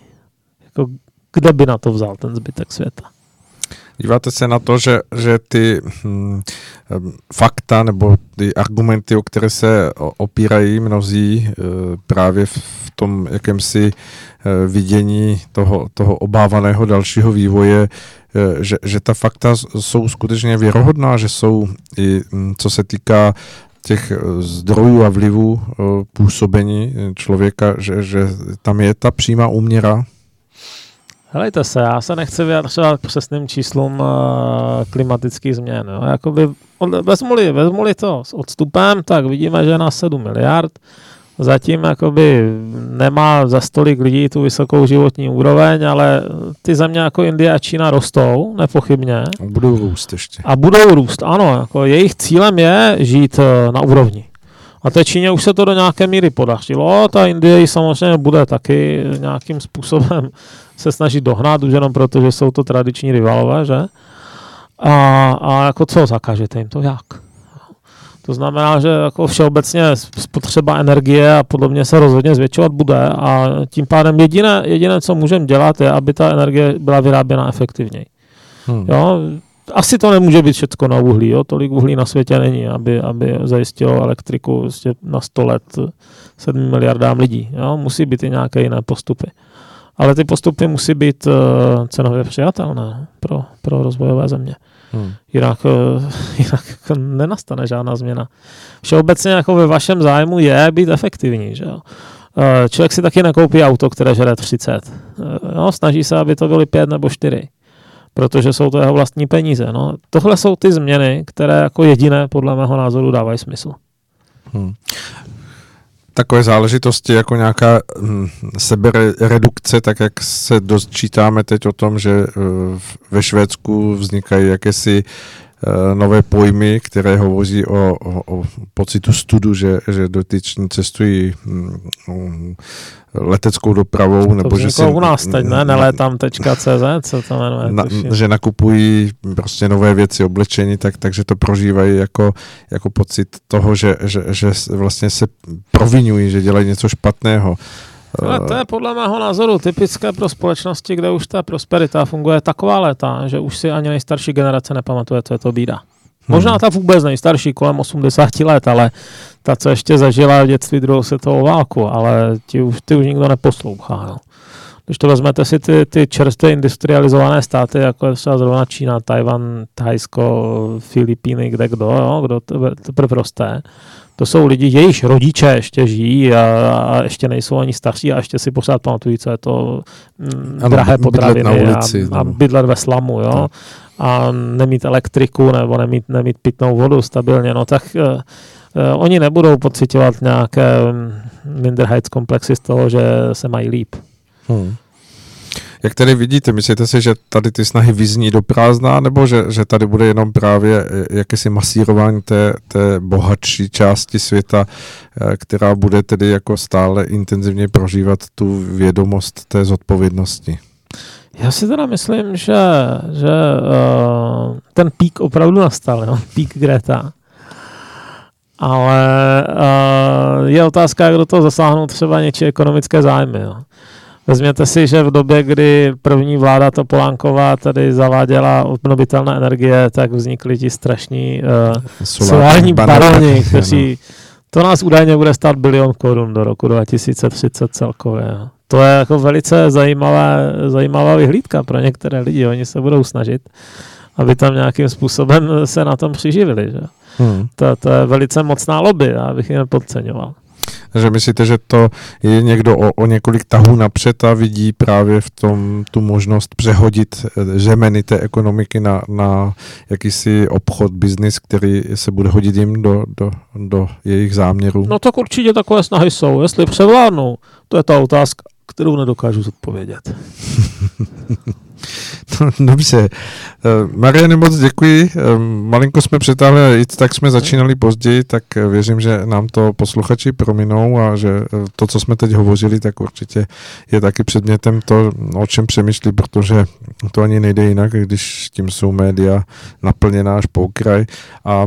jako kde by na to vzal ten zbytek světa? Díváte se na to, že, že ty hm, fakta nebo ty argumenty, o které se opírají mnozí eh, právě v tom jakémsi eh, vidění toho, toho obávaného dalšího vývoje, eh, že, že ta fakta jsou skutečně věrohodná, že jsou i co se týká těch zdrojů a vlivů působení člověka, že, že tam je ta přímá úměra Helejte se, já se nechci vyjadřovat k přesným číslům uh, klimatických změn. Jo. Jakoby, vezmu-li, vezmu-li to s odstupem, tak vidíme, že na 7 miliard. zatím jakoby nemá za stolik lidí tu vysokou životní úroveň, ale ty země jako Indie a Čína rostou, nepochybně. A budou růst ještě. A budou růst, ano. Jako jejich cílem je žít eh, na úrovni. A té Číně už se to do nějaké míry podařilo. Ta Indie samozřejmě bude taky nějakým způsobem se snažit dohnat, už jenom proto, že jsou to tradiční rivalové, že? A, a jako co, zakážete jim to jak? To znamená, že jako všeobecně spotřeba energie a podobně se rozhodně zvětšovat bude a tím pádem jediné, jediné co můžeme dělat, je, aby ta energie byla vyráběna efektivněji. Hmm. Jo, asi to nemůže být všechno na uhlí, jo? tolik uhlí na světě není, aby, aby zajistilo elektriku vlastně na 100 let 7 miliardám lidí. Jo? Musí být i nějaké jiné postupy. Ale ty postupy musí být uh, cenově přijatelné pro, pro rozvojové země. Hmm. Jinak, uh, jinak jako nenastane žádná změna. Všeobecně jako ve vašem zájmu je být efektivní. Že jo? Uh, člověk si taky nekoupí auto, které žere 30. Uh, no, snaží se, aby to byly 5 nebo 4 protože jsou to jeho vlastní peníze. No, tohle jsou ty změny, které jako jediné podle mého názoru dávají smysl. Hmm. Takové záležitosti jako nějaká hm, seberedukce, tak jak se dočítáme teď o tom, že uh, ve Švédsku vznikají jakési nové pojmy, které hovoří o, o, o pocitu studu, že, že dotyční cestují um, leteckou dopravou. To nebo že si, u nás teď, ne? Nelétam.cz, co to jmenuje? Na, že nakupují prostě nové věci, oblečení, tak, takže to prožívají jako, jako pocit toho, že, že, že vlastně se provinují, že dělají něco špatného. Ale to je podle mého názoru typické pro společnosti, kde už ta prosperita funguje taková léta, že už si ani nejstarší generace nepamatuje, co je to bída. Možná hmm. ta vůbec nejstarší, kolem 80 let, ale ta, co ještě zažila v dětství druhou světovou válku, ale ty už, ty už nikdo neposlouchá. No. Když to vezmete si ty, ty čerstvě industrializované státy, jako je třeba zrovna Čína, Tajvan, Thajsko, Filipíny, kde kdo, jo, kdo teprve roste, to jsou lidi, jejichž rodiče ještě žijí a, a ještě nejsou ani starší a ještě si pořád pamatují, co je to mm, ano, drahé potraviny ulici, a, a bydlet ve slamu, jo. A nemít elektriku nebo nemít, nemít pitnou vodu stabilně, no tak uh, uh, oni nebudou pocitovat nějaké um, Minderheitskomplexy z toho, že se mají líp. Hmm. Jak tedy vidíte, myslíte si, že tady ty snahy vyzní do prázdna, nebo že, že tady bude jenom právě eh, jakési masírování té, té bohatší části světa, eh, která bude tedy jako stále intenzivně prožívat tu vědomost té zodpovědnosti? Já si teda myslím, že, že uh, ten pík opravdu nastal, no? pík Greta. Ale uh, je otázka, jak do toho zasáhnou třeba něčí ekonomické zájmy. Jo. Vezměte si, že v době, kdy první vláda Topolánková tady zaváděla obnovitelné energie, tak vznikly ti strašní uh, solární baroni, kteří... To nás údajně bude stát bilion korun do roku 2030 celkově. To je jako velice zajímavá, zajímavá vyhlídka pro některé lidi. Oni se budou snažit, aby tam nějakým způsobem se na tom přiživili. Že? Hmm. To, to je velice mocná lobby, já bych je nepodceňoval. Že myslíte, že to je někdo o, o několik tahů napřed a vidí právě v tom tu možnost přehodit řemeny té ekonomiky na, na jakýsi obchod, biznis, který se bude hodit jim do, do, do jejich záměrů? No tak určitě takové snahy jsou. Jestli převládnou, to je ta otázka, kterou nedokážu zodpovědět. Dobře. Eh, Mariane, moc děkuji. Eh, malinko jsme přetáhli, i tak jsme začínali později, tak eh, věřím, že nám to posluchači prominou a že to, co jsme teď hovořili, tak určitě je taky předmětem to, o čem přemýšlí, protože to ani nejde jinak, když tím jsou média naplněná až po okraj a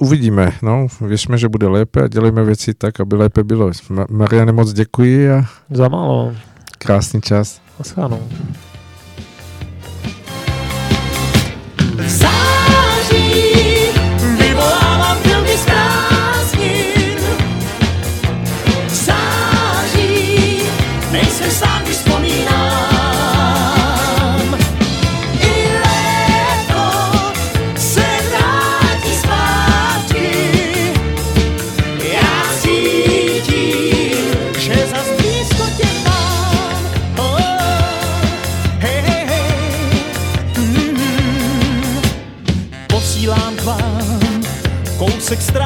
uvidíme, no, věřme, že bude lépe a dělejme věci tak, aby lépe bylo. Mariane, moc děkuji a... Za málo. Krásný čas. Naschledanou. kousek stráně success.